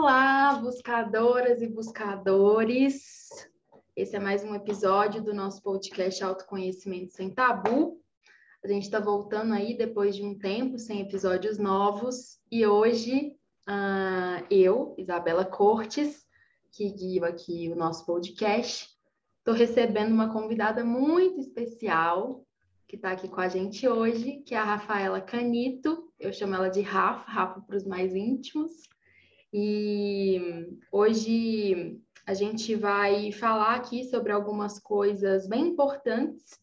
Olá, buscadoras e buscadores. Esse é mais um episódio do nosso podcast Autoconhecimento Sem Tabu. A gente está voltando aí depois de um tempo sem episódios novos e hoje uh, eu, Isabela Cortes, que guio aqui o nosso podcast, estou recebendo uma convidada muito especial que está aqui com a gente hoje, que é a Rafaela Canito. Eu chamo ela de Rafa, Rafa para os mais íntimos. E hoje a gente vai falar aqui sobre algumas coisas bem importantes,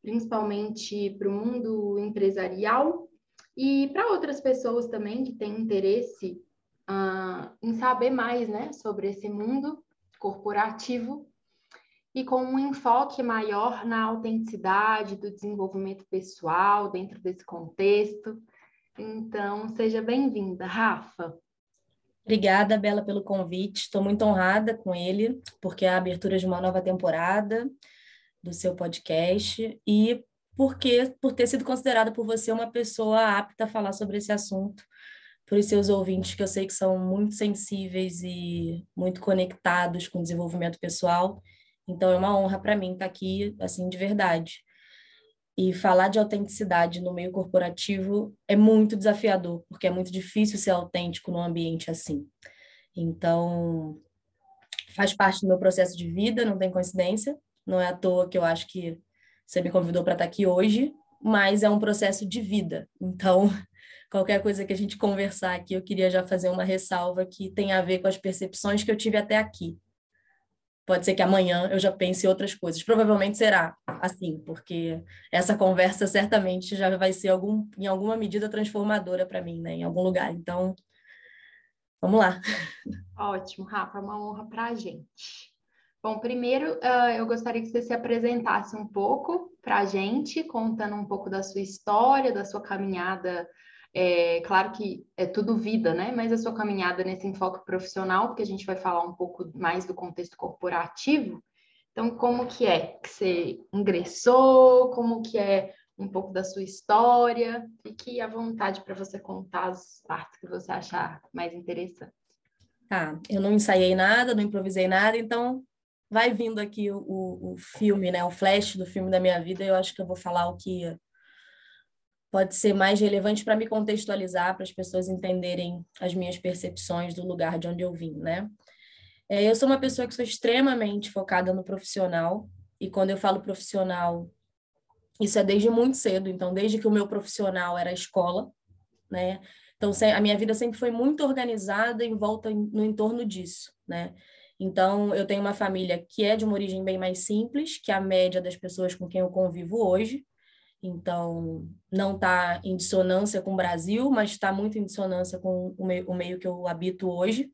principalmente para o mundo empresarial e para outras pessoas também que têm interesse uh, em saber mais né, sobre esse mundo corporativo e com um enfoque maior na autenticidade do desenvolvimento pessoal dentro desse contexto. Então, seja bem-vinda, Rafa. Obrigada, Bela, pelo convite. Estou muito honrada com ele, porque é a abertura de uma nova temporada do seu podcast e porque por ter sido considerada por você uma pessoa apta a falar sobre esse assunto para os seus ouvintes, que eu sei que são muito sensíveis e muito conectados com o desenvolvimento pessoal então é uma honra para mim estar aqui, assim, de verdade. E falar de autenticidade no meio corporativo é muito desafiador, porque é muito difícil ser autêntico num ambiente assim. Então, faz parte do meu processo de vida, não tem coincidência. Não é à toa que eu acho que você me convidou para estar tá aqui hoje, mas é um processo de vida. Então, qualquer coisa que a gente conversar aqui, eu queria já fazer uma ressalva que tem a ver com as percepções que eu tive até aqui. Pode ser que amanhã eu já pense outras coisas. Provavelmente será assim, porque essa conversa certamente já vai ser algum, em alguma medida transformadora para mim, né? Em algum lugar. Então, vamos lá. Ótimo, Rafa, é uma honra para a gente. Bom, primeiro uh, eu gostaria que você se apresentasse um pouco para a gente, contando um pouco da sua história, da sua caminhada é, claro que é tudo vida, né? Mas a sua caminhada nesse enfoque profissional, porque a gente vai falar um pouco mais do contexto corporativo. Então, como que é que você ingressou? Como que é um pouco da sua história? Fique à vontade para você contar as partes que você achar mais interessante. Tá, eu não ensaiei nada, não improvisei nada, então vai vindo aqui o, o, o filme, né? O flash do filme da minha vida. Eu acho que eu vou falar o que pode ser mais relevante para me contextualizar, para as pessoas entenderem as minhas percepções do lugar de onde eu vim, né? É, eu sou uma pessoa que sou extremamente focada no profissional, e quando eu falo profissional, isso é desde muito cedo, então desde que o meu profissional era a escola, né? Então a minha vida sempre foi muito organizada em volta no entorno disso, né? Então eu tenho uma família que é de uma origem bem mais simples que a média das pessoas com quem eu convivo hoje, então, não está em dissonância com o Brasil, mas está muito em dissonância com o meio, o meio que eu habito hoje.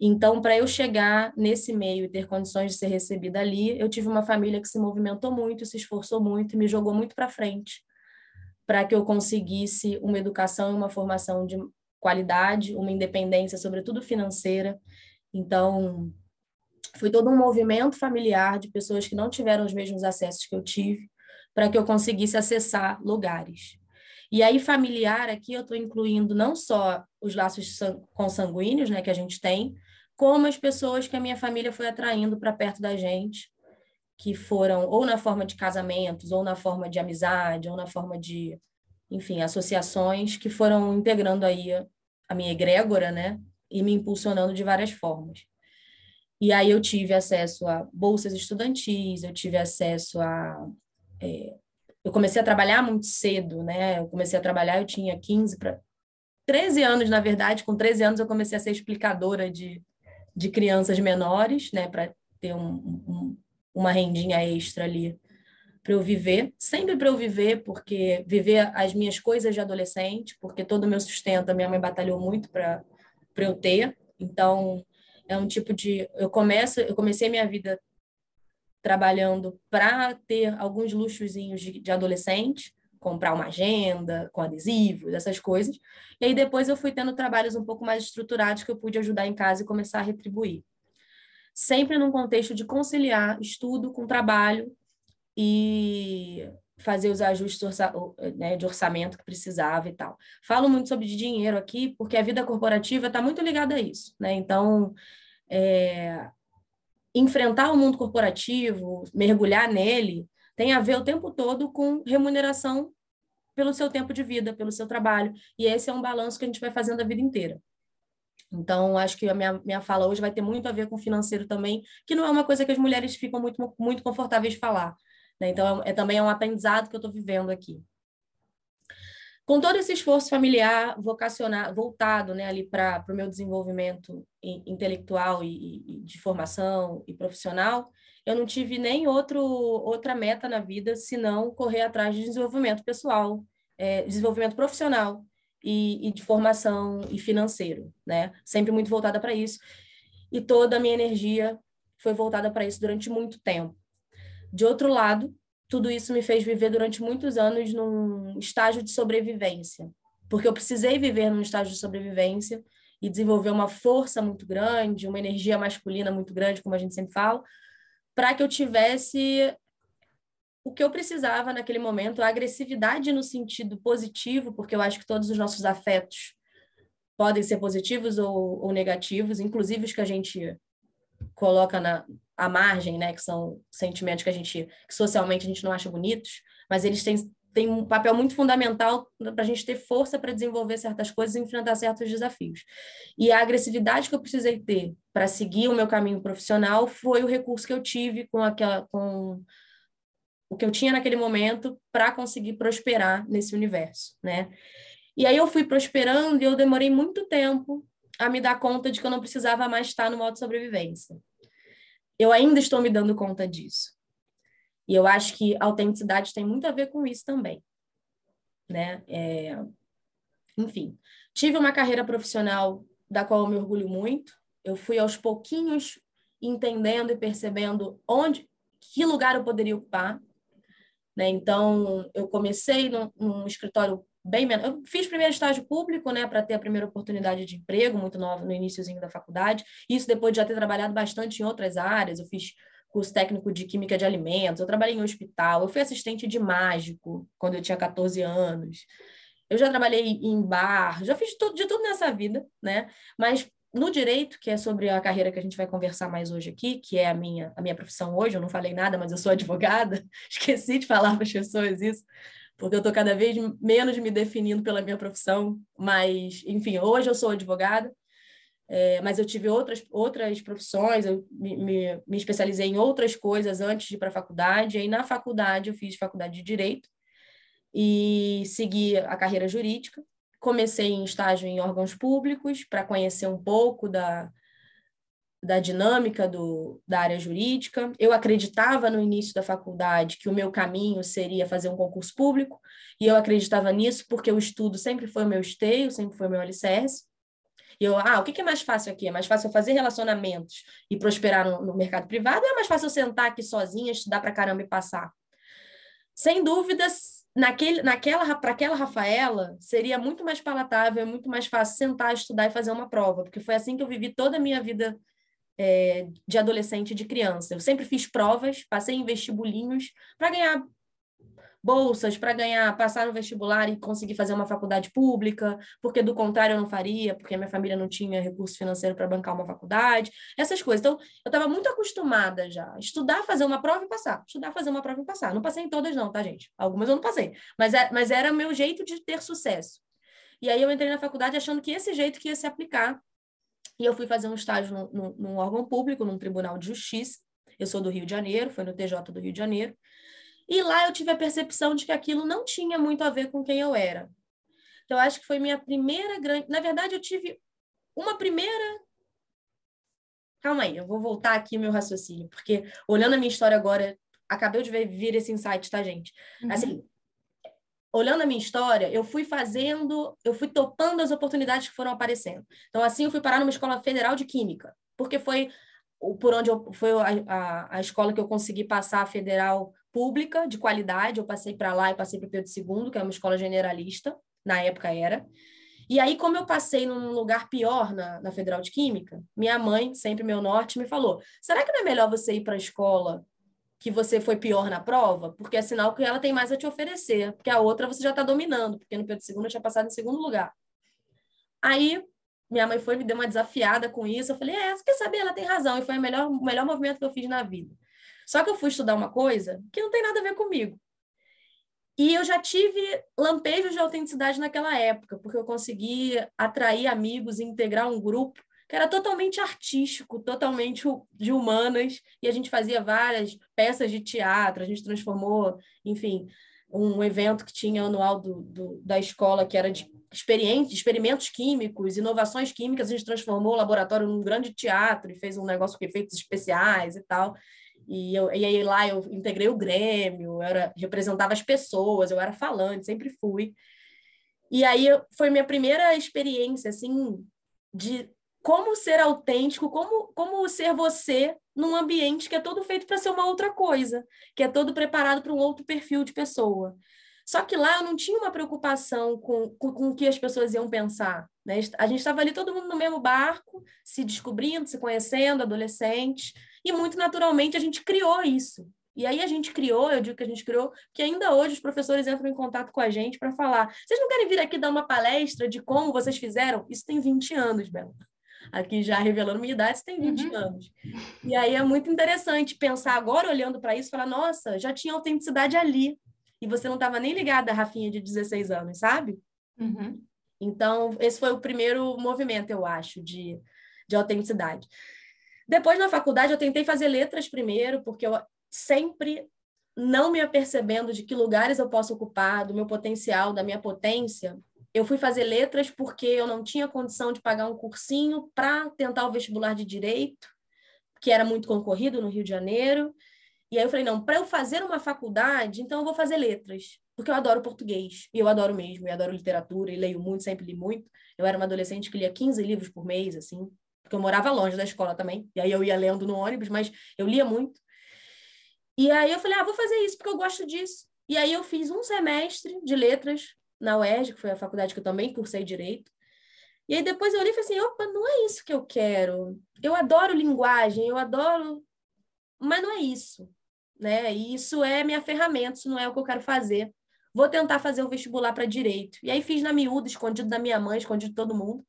Então, para eu chegar nesse meio e ter condições de ser recebida ali, eu tive uma família que se movimentou muito, se esforçou muito e me jogou muito para frente, para que eu conseguisse uma educação e uma formação de qualidade, uma independência, sobretudo financeira. Então, foi todo um movimento familiar de pessoas que não tiveram os mesmos acessos que eu tive, para que eu conseguisse acessar lugares. E aí, familiar, aqui eu estou incluindo não só os laços consanguíneos né, que a gente tem, como as pessoas que a minha família foi atraindo para perto da gente, que foram ou na forma de casamentos, ou na forma de amizade, ou na forma de, enfim, associações que foram integrando aí a minha egrégora, né, e me impulsionando de várias formas. E aí eu tive acesso a bolsas estudantis, eu tive acesso a é, eu comecei a trabalhar muito cedo, né? Eu comecei a trabalhar, eu tinha 15 para 13 anos, na verdade, com 13 anos eu comecei a ser explicadora de, de crianças menores, né, para ter um, um, uma rendinha extra ali para eu viver, sempre para eu viver, porque viver as minhas coisas de adolescente, porque todo o meu sustento a minha mãe batalhou muito para para eu ter. Então, é um tipo de eu começo, eu comecei minha vida trabalhando para ter alguns luxozinhos de, de adolescente, comprar uma agenda com adesivos, essas coisas. E aí depois eu fui tendo trabalhos um pouco mais estruturados que eu pude ajudar em casa e começar a retribuir. Sempre num contexto de conciliar estudo com trabalho e fazer os ajustes né, de orçamento que precisava e tal. Falo muito sobre dinheiro aqui, porque a vida corporativa está muito ligada a isso, né? Então, é, enfrentar o mundo corporativo, mergulhar nele, tem a ver o tempo todo com remuneração pelo seu tempo de vida, pelo seu trabalho. E esse é um balanço que a gente vai fazendo a vida inteira. Então, acho que a minha, minha fala hoje vai ter muito a ver com financeiro também, que não é uma coisa que as mulheres ficam muito, muito confortáveis de falar. Né? Então, é, é também é um aprendizado que eu estou vivendo aqui. Com todo esse esforço familiar vocacionado, voltado né, ali para o meu desenvolvimento intelectual e, e, de formação e profissional, eu não tive nem outro, outra meta na vida senão correr atrás de desenvolvimento pessoal, é, desenvolvimento profissional e, e, de formação e financeiro, né? Sempre muito voltada para isso. E toda a minha energia foi voltada para isso durante muito tempo. De outro lado, tudo isso me fez viver durante muitos anos num estágio de sobrevivência, porque eu precisei viver num estágio de sobrevivência e desenvolver uma força muito grande, uma energia masculina muito grande, como a gente sempre fala, para que eu tivesse o que eu precisava naquele momento, a agressividade no sentido positivo, porque eu acho que todos os nossos afetos podem ser positivos ou, ou negativos, inclusive os que a gente coloca na à margem, né, que são sentimentos que a gente que socialmente a gente não acha bonitos, mas eles têm, têm um papel muito fundamental para a gente ter força para desenvolver certas coisas e enfrentar certos desafios. E a agressividade que eu precisei ter para seguir o meu caminho profissional foi o recurso que eu tive com aquela com o que eu tinha naquele momento para conseguir prosperar nesse universo, né? E aí eu fui prosperando e eu demorei muito tempo a me dar conta de que eu não precisava mais estar no modo sobrevivência. Eu ainda estou me dando conta disso. E eu acho que autenticidade tem muito a ver com isso também, né? É... Enfim, tive uma carreira profissional da qual eu me orgulho muito. Eu fui aos pouquinhos entendendo e percebendo onde, que lugar eu poderia ocupar. Né? Então, eu comecei num, num escritório bem menos. Eu fiz primeiro estágio público, né, para ter a primeira oportunidade de emprego, muito nova, no iníciozinho da faculdade. Isso depois de já ter trabalhado bastante em outras áreas. Eu fiz curso técnico de química de alimentos, eu trabalhei em hospital, eu fui assistente de mágico quando eu tinha 14 anos. Eu já trabalhei em bar, já fiz tudo, de tudo nessa vida, né? Mas no direito, que é sobre a carreira que a gente vai conversar mais hoje aqui, que é a minha, a minha profissão hoje, eu não falei nada, mas eu sou advogada, esqueci de falar para as pessoas isso, porque eu estou cada vez menos me definindo pela minha profissão, mas, enfim, hoje eu sou advogada, é, mas eu tive outras, outras profissões, eu me, me, me especializei em outras coisas antes de ir para a faculdade, e aí na faculdade eu fiz faculdade de Direito e segui a carreira jurídica, comecei em estágio em órgãos públicos para conhecer um pouco da, da dinâmica do, da área jurídica. Eu acreditava no início da faculdade que o meu caminho seria fazer um concurso público, e eu acreditava nisso porque o estudo sempre foi o meu esteio, sempre foi o meu alicerce. E eu, ah, o que é mais fácil aqui? É mais fácil eu fazer relacionamentos e prosperar no, no mercado privado ou é mais fácil eu sentar aqui sozinha, estudar para caramba e passar? Sem dúvidas, naquele, naquela, para aquela Rafaela, seria muito mais palatável, muito mais fácil sentar, estudar e fazer uma prova, porque foi assim que eu vivi toda a minha vida é, de adolescente de criança. Eu sempre fiz provas, passei em vestibulinhos para ganhar bolsas, para ganhar, passar no vestibular e conseguir fazer uma faculdade pública, porque do contrário eu não faria, porque minha família não tinha recurso financeiro para bancar uma faculdade, essas coisas. Então, eu estava muito acostumada já. Estudar, fazer uma prova e passar. Estudar, fazer uma prova e passar. Não passei em todas, não, tá, gente? Algumas eu não passei. Mas, é, mas era meu jeito de ter sucesso. E aí eu entrei na faculdade achando que esse jeito que ia se aplicar e eu fui fazer um estágio no, no, num órgão público, num tribunal de justiça. Eu sou do Rio de Janeiro, foi no TJ do Rio de Janeiro. E lá eu tive a percepção de que aquilo não tinha muito a ver com quem eu era. Então, eu acho que foi minha primeira grande. Na verdade, eu tive uma primeira. Calma aí, eu vou voltar aqui o meu raciocínio, porque olhando a minha história agora, acabei de ver, vir esse insight, tá, gente? Uhum. Assim, olhando a minha história, eu fui fazendo, eu fui topando as oportunidades que foram aparecendo. Então, assim, eu fui parar numa escola federal de química, porque foi por onde eu, foi a, a, a escola que eu consegui passar a federal pública, de qualidade. Eu passei para lá e passei para o Pedro II, que é uma escola generalista, na época era. E aí, como eu passei num lugar pior na, na Federal de Química, minha mãe, sempre meu norte, me falou: será que não é melhor você ir para a escola que você foi pior na prova, porque é sinal que ela tem mais a te oferecer, porque a outra você já está dominando, porque no Pedro II eu tinha passado em segundo lugar. Aí minha mãe foi me deu uma desafiada com isso, eu falei, é, você quer saber, ela tem razão, e foi o melhor, o melhor movimento que eu fiz na vida. Só que eu fui estudar uma coisa que não tem nada a ver comigo. E eu já tive lampejos de autenticidade naquela época, porque eu consegui atrair amigos e integrar um grupo que era totalmente artístico, totalmente de humanas, e a gente fazia várias peças de teatro, a gente transformou, enfim, um evento que tinha anual do, do, da escola, que era de experimentos químicos, inovações químicas, a gente transformou o laboratório num grande teatro e fez um negócio com efeitos especiais e tal. E, eu, e aí lá eu integrei o Grêmio, eu era, representava as pessoas, eu era falante, sempre fui. E aí foi minha primeira experiência, assim, de como ser autêntico, como, como ser você num ambiente que é todo feito para ser uma outra coisa, que é todo preparado para um outro perfil de pessoa. Só que lá eu não tinha uma preocupação com, com, com o que as pessoas iam pensar. Né? A gente estava ali todo mundo no mesmo barco, se descobrindo, se conhecendo, adolescentes, e muito naturalmente a gente criou isso. E aí a gente criou, eu digo que a gente criou, que ainda hoje os professores entram em contato com a gente para falar: vocês não querem vir aqui dar uma palestra de como vocês fizeram? Isso tem 20 anos, Bela aqui já revelando minha idade, você tem 20 uhum. anos. E aí é muito interessante pensar agora, olhando para isso, falar, nossa, já tinha autenticidade ali. E você não estava nem ligada à Rafinha de 16 anos, sabe? Uhum. Então, esse foi o primeiro movimento, eu acho, de, de autenticidade. Depois, na faculdade, eu tentei fazer letras primeiro, porque eu sempre não me apercebendo de que lugares eu posso ocupar, do meu potencial, da minha potência, eu fui fazer letras porque eu não tinha condição de pagar um cursinho para tentar o vestibular de direito, que era muito concorrido no Rio de Janeiro. E aí eu falei, não, para eu fazer uma faculdade, então eu vou fazer letras, porque eu adoro português, e eu adoro mesmo, e adoro literatura, e leio muito, sempre li muito. Eu era uma adolescente que lia 15 livros por mês, assim, porque eu morava longe da escola também, e aí eu ia lendo no ônibus, mas eu lia muito. E aí eu falei, ah, vou fazer isso porque eu gosto disso. E aí eu fiz um semestre de letras na UERJ, que foi a faculdade que eu também cursei direito. E aí depois eu olhei e falei assim, opa, não é isso que eu quero. Eu adoro linguagem, eu adoro, mas não é isso, né? E isso é minha ferramenta, isso não é o que eu quero fazer. Vou tentar fazer o vestibular para direito. E aí fiz na miúda, escondido da minha mãe, escondido de todo mundo.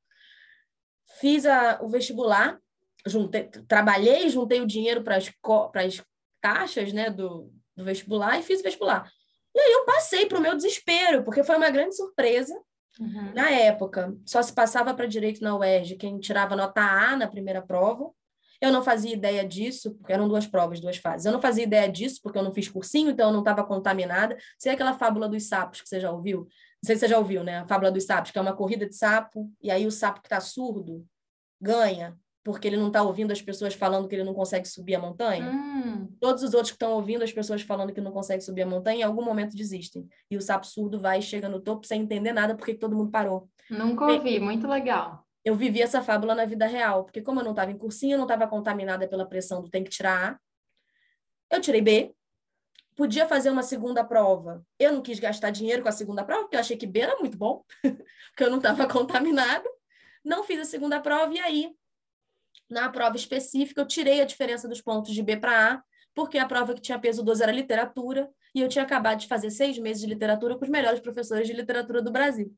Fiz a, o vestibular, juntei, trabalhei, juntei o dinheiro para as taxas, né, do, do vestibular e fiz o vestibular. E aí eu passei para o meu desespero, porque foi uma grande surpresa. Uhum. Na época, só se passava para direito na UERJ quem tirava nota A na primeira prova. Eu não fazia ideia disso, porque eram duas provas, duas fases. Eu não fazia ideia disso, porque eu não fiz cursinho, então eu não estava contaminada. Sei aquela fábula dos sapos que você já ouviu? Não sei se você já ouviu, né? A fábula dos sapos, que é uma corrida de sapo, e aí o sapo que está surdo ganha porque ele não está ouvindo as pessoas falando que ele não consegue subir a montanha. Hum. Todos os outros que estão ouvindo as pessoas falando que não consegue subir a montanha, em algum momento desistem. E o sapo surdo vai e chega no topo sem entender nada porque todo mundo parou. Nunca ouvi, muito legal. Eu vivi essa fábula na vida real, porque como eu não estava em cursinho, eu não estava contaminada pela pressão do tem que tirar A, eu tirei B, podia fazer uma segunda prova. Eu não quis gastar dinheiro com a segunda prova, porque eu achei que B era muito bom, porque eu não estava contaminada. Não fiz a segunda prova e aí na prova específica, eu tirei a diferença dos pontos de B para A, porque a prova que tinha peso 12 era literatura, e eu tinha acabado de fazer seis meses de literatura com os melhores professores de literatura do Brasil.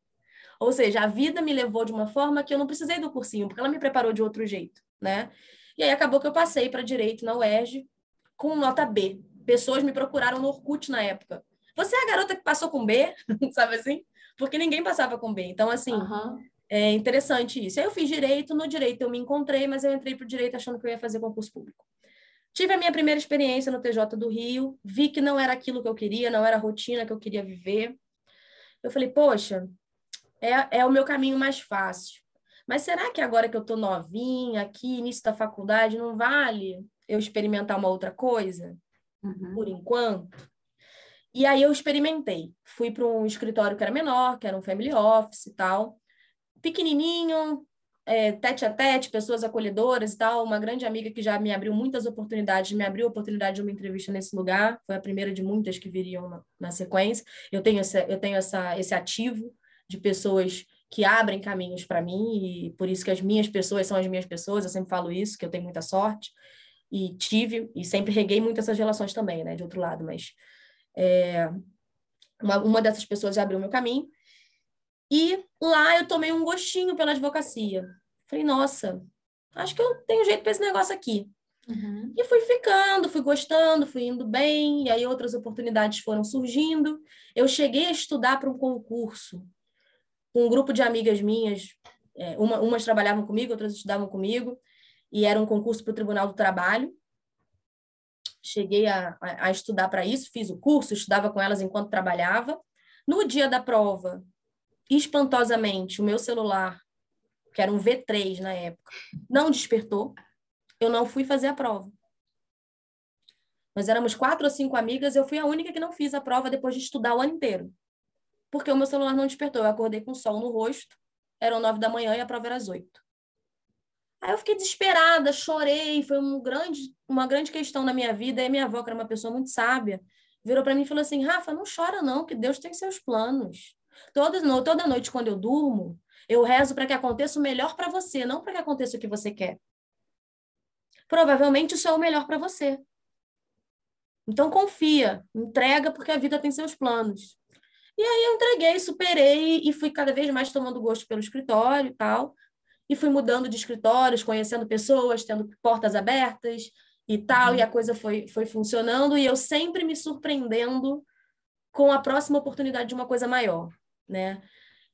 Ou seja, a vida me levou de uma forma que eu não precisei do cursinho, porque ela me preparou de outro jeito, né? E aí acabou que eu passei para direito na UERJ com nota B. Pessoas me procuraram no Orkut na época. Você é a garota que passou com B, sabe assim? Porque ninguém passava com B. Então, assim, uhum. É interessante isso. Aí eu fiz direito, no direito eu me encontrei, mas eu entrei para o direito achando que eu ia fazer concurso público. Tive a minha primeira experiência no TJ do Rio, vi que não era aquilo que eu queria, não era a rotina que eu queria viver. Eu falei, poxa, é, é o meu caminho mais fácil. Mas será que agora que eu estou novinha, aqui, início da faculdade, não vale eu experimentar uma outra coisa? Uhum. Por enquanto? E aí eu experimentei. Fui para um escritório que era menor, que era um family office e tal pequenininho, é, tete a tete, pessoas acolhedoras e tal. Uma grande amiga que já me abriu muitas oportunidades, me abriu a oportunidade de uma entrevista nesse lugar. Foi a primeira de muitas que viriam na, na sequência. Eu tenho, essa, eu tenho essa, esse ativo de pessoas que abrem caminhos para mim e por isso que as minhas pessoas são as minhas pessoas. Eu sempre falo isso, que eu tenho muita sorte. e tive, e sempre reguei muito essas relações também, né, de outro lado, mas é, uma, uma dessas pessoas abriu meu caminho. E lá eu tomei um gostinho pela advocacia. Falei, nossa, acho que eu tenho jeito para esse negócio aqui. Uhum. E fui ficando, fui gostando, fui indo bem, e aí outras oportunidades foram surgindo. Eu cheguei a estudar para um concurso com um grupo de amigas minhas, é, uma, umas trabalhavam comigo, outras estudavam comigo, e era um concurso para o Tribunal do Trabalho. Cheguei a, a, a estudar para isso, fiz o curso, estudava com elas enquanto trabalhava. No dia da prova, espantosamente, o meu celular, que era um V3 na época, não despertou. Eu não fui fazer a prova. Nós éramos quatro ou cinco amigas, eu fui a única que não fiz a prova depois de estudar o ano inteiro. Porque o meu celular não despertou. Eu acordei com sol no rosto, eram nove da manhã e a prova era às oito. Aí eu fiquei desesperada, chorei, foi um grande, uma grande questão na minha vida. E minha avó, que era uma pessoa muito sábia, virou para mim e falou assim: Rafa, não chora não, que Deus tem seus planos. Toda, toda noite, quando eu durmo, eu rezo para que aconteça o melhor para você, não para que aconteça o que você quer. Provavelmente isso é o melhor para você. Então confia, entrega porque a vida tem seus planos. E aí eu entreguei, superei e fui cada vez mais tomando gosto pelo escritório e tal e fui mudando de escritórios, conhecendo pessoas, tendo portas abertas e tal, uhum. e a coisa foi, foi funcionando, e eu sempre me surpreendendo com a próxima oportunidade de uma coisa maior, né?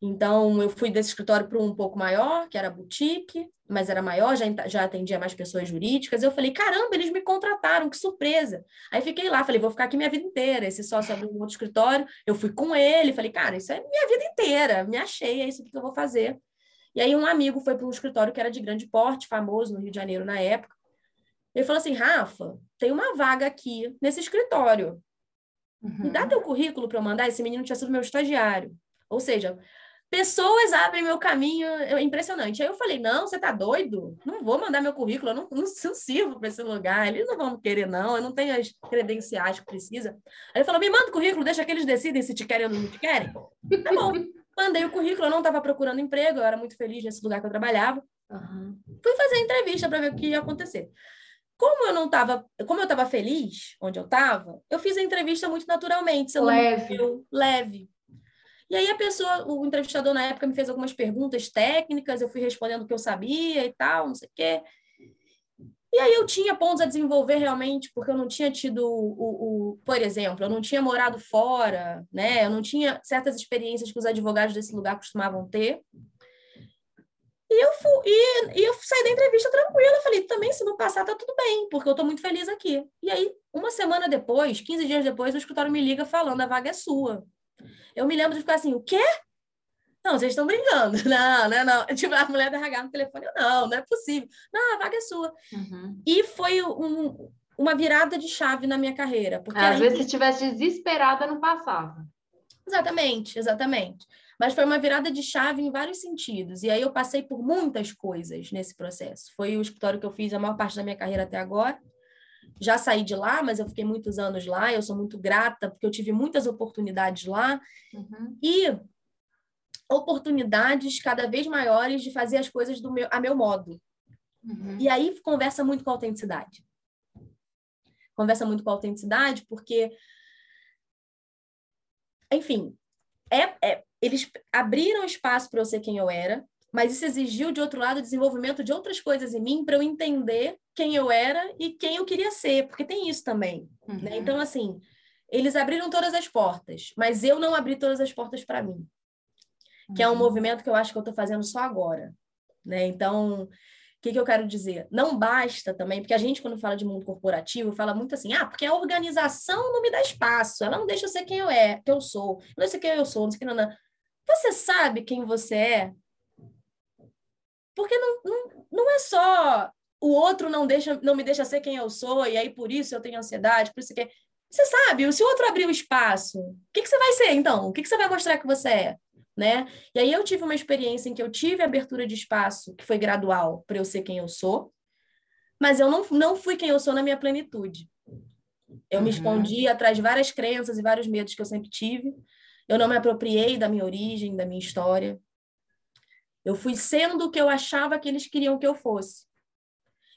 Então, eu fui desse escritório para um pouco maior, que era boutique, mas era maior, já, já atendia mais pessoas jurídicas. Eu falei, caramba, eles me contrataram, que surpresa. Aí fiquei lá, falei, vou ficar aqui minha vida inteira. Esse sócio abriu um outro escritório, eu fui com ele, falei, cara, isso é minha vida inteira, me achei, é isso que eu vou fazer. E aí um amigo foi para um escritório que era de grande porte, famoso no Rio de Janeiro na época. Ele falou assim, Rafa, tem uma vaga aqui nesse escritório. Uhum. Me dá uhum. teu currículo para eu mandar. Esse menino tinha sido meu estagiário. Ou seja, pessoas abrem meu caminho, é impressionante. Aí eu falei, não, você tá doido? Não vou mandar meu currículo, eu não, não, não sirvo para esse lugar. Eles não vão querer, não, eu não tenho as credenciais que precisa. Aí ele falou, me manda o currículo, deixa que eles decidem se te querem ou não te querem. Tá bom. Mandei o currículo, eu não estava procurando emprego, eu era muito feliz nesse lugar que eu trabalhava. Uhum. Fui fazer a entrevista para ver o que ia acontecer. Como eu não estava, como eu estava feliz onde eu estava, eu fiz a entrevista muito naturalmente, leve. Leve. E aí a pessoa, o entrevistador na época me fez algumas perguntas técnicas, eu fui respondendo o que eu sabia e tal, não sei o quê. E aí eu tinha pontos a desenvolver realmente, porque eu não tinha tido o, o, por exemplo, eu não tinha morado fora, né? Eu não tinha certas experiências que os advogados desse lugar costumavam ter. E eu, fui, e, e eu saí da entrevista tranquila. Falei, também, se não passar, tá tudo bem, porque eu estou muito feliz aqui. E aí, uma semana depois, 15 dias depois, o escritório me liga falando, a vaga é sua. Eu me lembro de ficar assim, o quê? Não, vocês estão brincando. Não, não, não. Tipo, a mulher da RH no telefone, não, não é possível. Não, a vaga é sua. Uhum. E foi um, uma virada de chave na minha carreira. Porque Às vezes, se estivesse desesperada, não passava. Exatamente, exatamente. Mas foi uma virada de chave em vários sentidos. E aí eu passei por muitas coisas nesse processo. Foi o escritório que eu fiz a maior parte da minha carreira até agora. Já saí de lá, mas eu fiquei muitos anos lá. Eu sou muito grata, porque eu tive muitas oportunidades lá. Uhum. E oportunidades cada vez maiores de fazer as coisas do meu, a meu modo. Uhum. E aí conversa muito com a autenticidade. Conversa muito com a autenticidade, porque, enfim, é, é eles abriram espaço para eu ser quem eu era, mas isso exigiu, de outro lado, o desenvolvimento de outras coisas em mim para eu entender quem eu era e quem eu queria ser, porque tem isso também. Né? Uhum. Né? Então, assim, eles abriram todas as portas, mas eu não abri todas as portas para mim que é um uhum. movimento que eu acho que eu estou fazendo só agora. Né? Então, o que, que eu quero dizer? Não basta também, porque a gente, quando fala de mundo corporativo, fala muito assim, ah, porque a organização não me dá espaço, ela não deixa eu ser quem eu é, que eu sou, não sei quem eu sou, não sei quem não, não. Você sabe quem você é? Porque não, não, não é só o outro não deixa não me deixa ser quem eu sou, e aí por isso eu tenho ansiedade, por isso que. Você sabe, se o outro abrir o espaço, o que, que você vai ser então? O que, que você vai mostrar que você é? né? E aí eu tive uma experiência em que eu tive abertura de espaço, que foi gradual, para eu ser quem eu sou, mas eu não, não fui quem eu sou na minha plenitude. Eu uhum. me escondi atrás de várias crenças e vários medos que eu sempre tive. Eu não me apropriei da minha origem, da minha história. Eu fui sendo o que eu achava que eles queriam que eu fosse.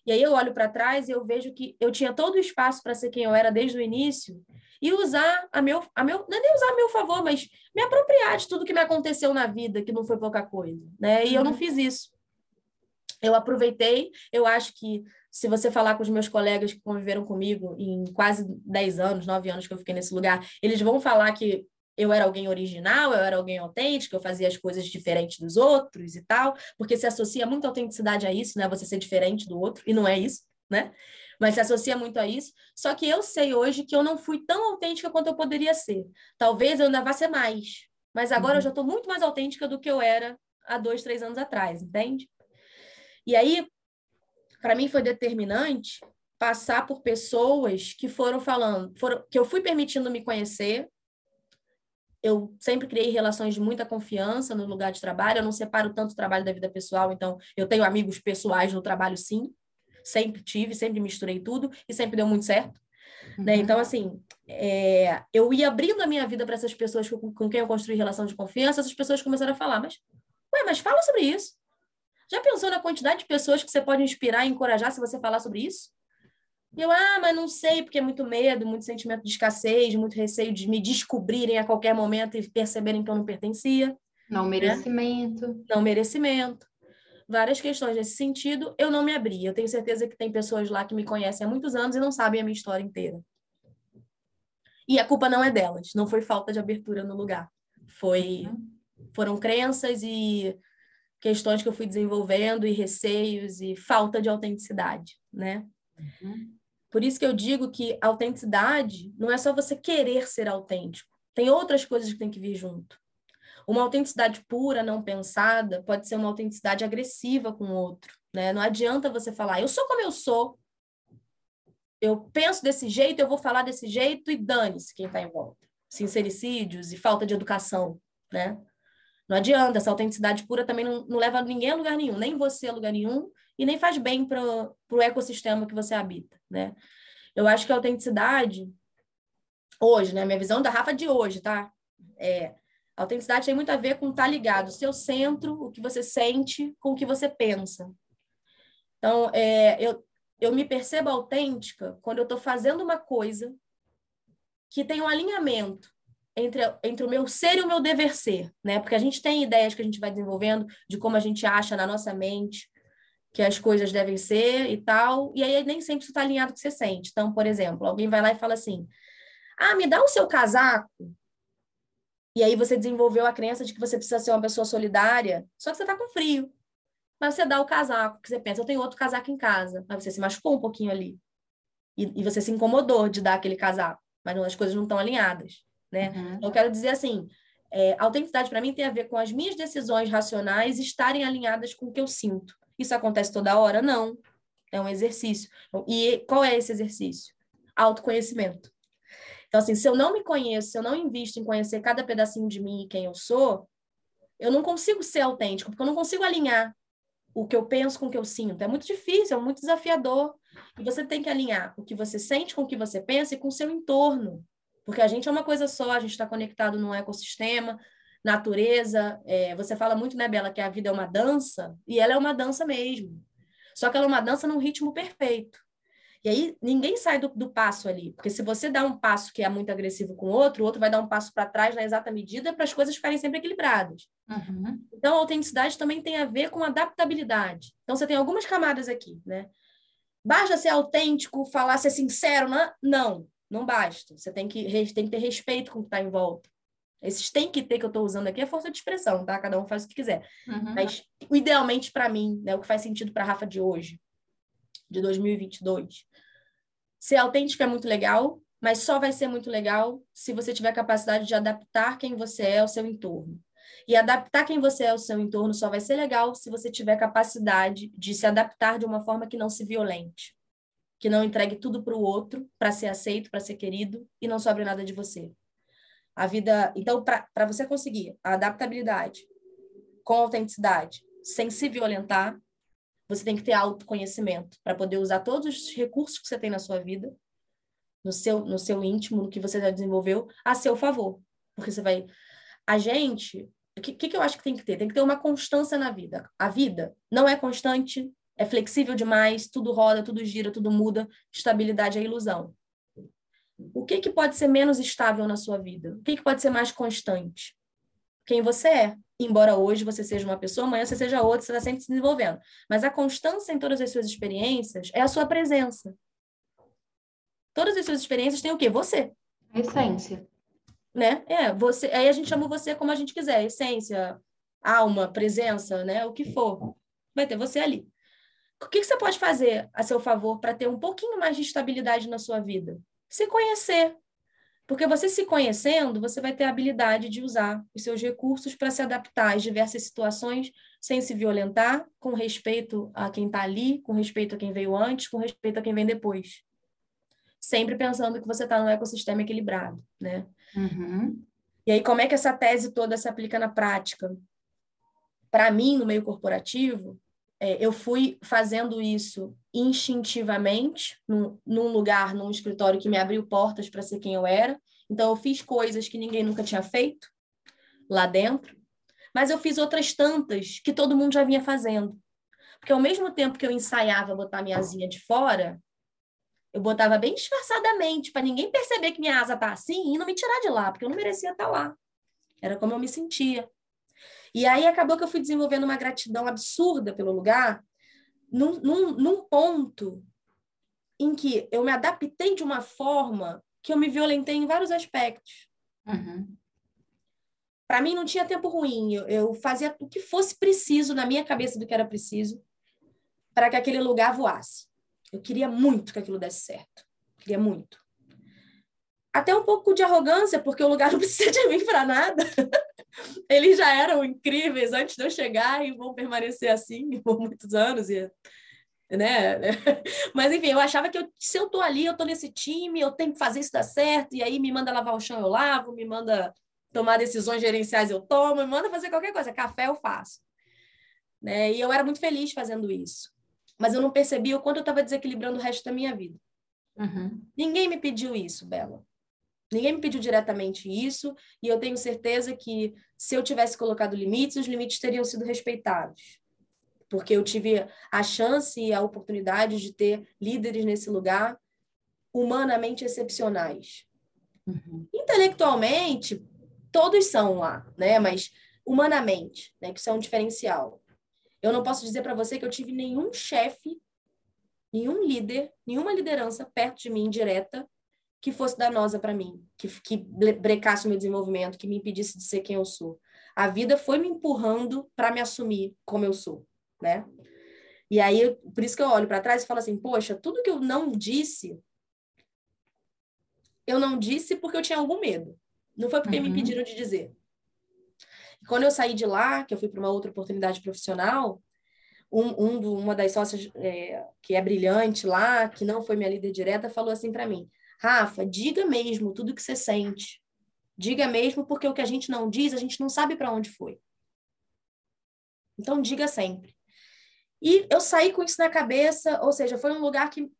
E aí eu olho para trás e eu vejo que eu tinha todo o espaço para ser quem eu era desde o início e usar a meu, a meu, não é nem usar a meu favor, mas me apropriar de tudo que me aconteceu na vida, que não foi pouca coisa, né? E uhum. eu não uhum. fiz isso. Eu aproveitei, eu acho que se você falar com os meus colegas que conviveram comigo em quase 10 anos, 9 anos que eu fiquei nesse lugar, eles vão falar que eu era alguém original, eu era alguém autêntico, eu fazia as coisas diferentes dos outros e tal, porque se associa muito autenticidade a isso, né? Você ser diferente do outro, e não é isso, né? Mas se associa muito a isso. Só que eu sei hoje que eu não fui tão autêntica quanto eu poderia ser. Talvez eu ainda vá ser mais. Mas agora uhum. eu já estou muito mais autêntica do que eu era há dois, três anos atrás, entende? E aí, para mim foi determinante passar por pessoas que foram falando, foram, que eu fui permitindo me conhecer, eu sempre criei relações de muita confiança no lugar de trabalho, eu não separo tanto o trabalho da vida pessoal, então eu tenho amigos pessoais no trabalho sim, sempre tive, sempre misturei tudo e sempre deu muito certo. Né? Uhum. Né? Então, assim, é, eu ia abrindo a minha vida para essas pessoas com, com, quem eu construí relação de confiança, essas pessoas começaram a falar, mas, ué, mas fala sobre isso. Já pensou na quantidade de pessoas que você pode inspirar e encorajar se você falar sobre isso? E eu, ah, mas não sei, porque é muito medo, muito sentimento de escassez, muito receio de me descobrirem a qualquer momento e perceberem que eu não pertencia. Não né? merecimento. Né? Não merecimento. Várias questões nesse sentido, eu não me abri. Eu tenho certeza que tem pessoas lá que me conhecem há muitos anos e não sabem a minha história inteira. E a culpa não é delas, não foi falta de abertura no lugar. Foi, uhum. Foram crenças e questões que eu fui desenvolvendo e receios e falta de autenticidade, né? Uhum. Por isso que eu digo que autenticidade não é só você querer ser autêntico. Tem outras coisas que tem que vir junto. Uma autenticidade pura, não pensada, pode ser uma autenticidade agressiva com o outro. Né? Não adianta você falar, eu sou como eu sou, eu penso desse jeito, eu vou falar desse jeito e dane-se quem está em volta. Sincericídios e falta de educação, né? Não adianta, essa autenticidade pura também não, não leva ninguém a lugar nenhum, nem você a lugar nenhum, e nem faz bem para o ecossistema que você habita, né? Eu acho que a autenticidade, hoje, né? Minha visão da Rafa de hoje, tá? É, a autenticidade tem muito a ver com estar tá ligado, o seu centro, o que você sente, com o que você pensa. Então, é, eu, eu me percebo autêntica quando eu estou fazendo uma coisa que tem um alinhamento entre, entre o meu ser e o meu dever ser, né? Porque a gente tem ideias que a gente vai desenvolvendo de como a gente acha na nossa mente, que as coisas devem ser e tal, e aí nem sempre isso está alinhado com o que você sente. Então, por exemplo, alguém vai lá e fala assim: ah, me dá o seu casaco. E aí você desenvolveu a crença de que você precisa ser uma pessoa solidária, só que você está com frio. Mas você dá o casaco, que você pensa, eu tenho outro casaco em casa. Mas você se machucou um pouquinho ali. E, e você se incomodou de dar aquele casaco. Mas não, as coisas não estão alinhadas. Né? Uhum. Eu quero dizer assim, é, autenticidade para mim tem a ver com as minhas decisões racionais estarem alinhadas com o que eu sinto. Isso acontece toda hora? Não. É um exercício. E qual é esse exercício? Autoconhecimento. Então, assim, se eu não me conheço, se eu não invisto em conhecer cada pedacinho de mim e quem eu sou, eu não consigo ser autêntico, porque eu não consigo alinhar o que eu penso com o que eu sinto. É muito difícil, é muito desafiador. E você tem que alinhar o que você sente com o que você pensa e com o seu entorno. Porque a gente é uma coisa só, a gente está conectado num ecossistema, natureza. É, você fala muito, né, Bela, que a vida é uma dança, e ela é uma dança mesmo. Só que ela é uma dança num ritmo perfeito. E aí ninguém sai do, do passo ali, porque se você dá um passo que é muito agressivo com o outro, o outro vai dar um passo para trás na exata medida para as coisas ficarem sempre equilibradas. Uhum. Então, a autenticidade também tem a ver com adaptabilidade. Então, você tem algumas camadas aqui, né? Basta ser autêntico, falar, ser sincero, não, não, não basta. Você tem que, tem que ter respeito com o que está em volta. Esses tem que ter que eu estou usando aqui é força de expressão, tá? Cada um faz o que quiser. Uhum. Mas, idealmente, para mim, né, o que faz sentido para a Rafa de hoje, de 2022. Ser autêntico é muito legal, mas só vai ser muito legal se você tiver capacidade de adaptar quem você é ao seu entorno. E adaptar quem você é ao seu entorno só vai ser legal se você tiver capacidade de se adaptar de uma forma que não se violente, que não entregue tudo para o outro para ser aceito, para ser querido e não sobre nada de você. A vida. Então, para você conseguir a adaptabilidade com autenticidade, sem se violentar, você tem que ter autoconhecimento para poder usar todos os recursos que você tem na sua vida, no seu, no seu íntimo, no que você já desenvolveu, a seu favor. Porque você vai. A gente. O que, que eu acho que tem que ter? Tem que ter uma constância na vida. A vida não é constante é flexível demais, tudo roda, tudo gira, tudo muda, estabilidade é ilusão. O que, que pode ser menos estável na sua vida? O que, que pode ser mais constante? Quem você é. Embora hoje você seja uma pessoa, amanhã você seja outra, você está sempre se desenvolvendo. Mas a constância em todas as suas experiências é a sua presença. Todas as suas experiências têm o quê? Você. A essência. Né? É, você. Aí a gente chama você como a gente quiser, essência, alma, presença, né? O que for. Vai ter você ali. O que, que você pode fazer a seu favor para ter um pouquinho mais de estabilidade na sua vida? Se conhecer. Porque você se conhecendo, você vai ter a habilidade de usar os seus recursos para se adaptar às diversas situações sem se violentar, com respeito a quem está ali, com respeito a quem veio antes, com respeito a quem vem depois. Sempre pensando que você está num ecossistema equilibrado, né? Uhum. E aí, como é que essa tese toda se aplica na prática? Para mim, no meio corporativo, é, eu fui fazendo isso instintivamente, num, num, lugar, num escritório que me abriu portas para ser quem eu era. Então, eu fiz coisas que ninguém nunca tinha feito lá dentro, mas eu fiz outras tantas que todo mundo já vinha fazendo. Porque ao mesmo tempo que eu ensaiava botar minha asinha de fora, eu botava bem disfarçadamente, para ninguém perceber que minha asa tá assim e não me tirar de lá, porque eu não merecia estar tá lá. Era como eu me sentia. E aí acabou que eu fui desenvolvendo uma gratidão absurda pelo lugar, num, num, num ponto em que eu me adaptei de uma forma que eu me violentei em vários aspectos. Uhum. Para mim não tinha tempo ruim, eu, eu, fazia o que fosse preciso na minha cabeça do que era preciso para que aquele lugar voasse. Eu queria muito que aquilo desse certo, queria muito. Até um pouco de arrogância, porque o lugar não precisa de mim para nada. Eles já eram incríveis antes de eu chegar e vão permanecer assim por muitos anos. E, né? Mas, enfim, eu achava que eu, se eu tô ali, eu tô nesse time, eu tenho que fazer isso dar certo, e aí me manda lavar o chão, eu lavo, me manda tomar decisões gerenciais, eu tomo, me manda fazer qualquer coisa, café eu faço. Né? E eu era muito feliz fazendo isso. Mas eu não percebia o quanto eu estava desequilibrando o resto da minha vida. Uhum. Ninguém me pediu isso, Bela. Ninguém me pediu diretamente isso, e eu tenho certeza que se eu tivesse colocado limites, os limites teriam sido respeitados. Porque eu tive a chance e a oportunidade de ter líderes nesse lugar humanamente excepcionais. Uhum. Intelectualmente, todos são lá, né? Mas humanamente, né? Que isso é um diferencial. Eu não posso dizer para você que eu tive nenhum chefe, nenhum líder, nenhuma liderança perto de mim direta que fosse danosa para mim, que, que brecasse o meu desenvolvimento, que me impedisse de ser quem eu sou. A vida foi me empurrando para me assumir como eu sou, né? E aí, por isso que eu olho para trás e falo assim, poxa, tudo que eu não disse, eu não disse porque eu tinha algum medo. Não foi porque uhum. me pediram de dizer. quando eu saí de lá, que eu fui para uma outra oportunidade profissional, um, um do, uma das sócias é, que é brilhante lá, que não foi minha líder direta, falou assim para mim: Rafa, diga mesmo tudo que você sente. Diga mesmo, porque o que a gente não diz, a gente não sabe para onde foi. Então, diga sempre. E eu saí com isso na cabeça, ou seja, foi um lugar que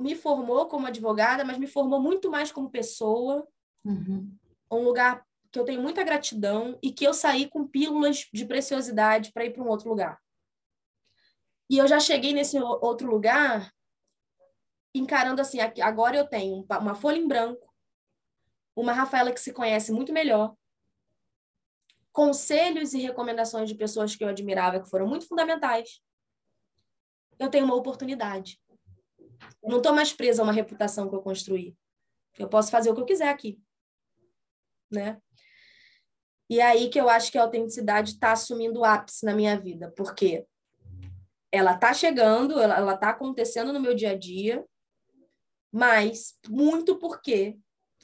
me formou como advogada, mas me formou muito mais como pessoa. Uhum. Um lugar que eu tenho muita gratidão e que eu saí com pílulas de preciosidade para ir para um outro lugar. E eu já cheguei nesse outro lugar encarando assim, agora eu tenho uma folha em branco, uma Rafaela que se conhece muito melhor, conselhos e recomendações de pessoas que eu admirava que foram muito fundamentais. Eu tenho uma oportunidade. Eu não estou mais presa a uma reputação que eu construí. Eu posso fazer o que eu quiser aqui. Né? E é aí que eu acho que a autenticidade está assumindo o ápice na minha vida, porque ela está chegando, ela está acontecendo no meu dia a dia, mas muito porque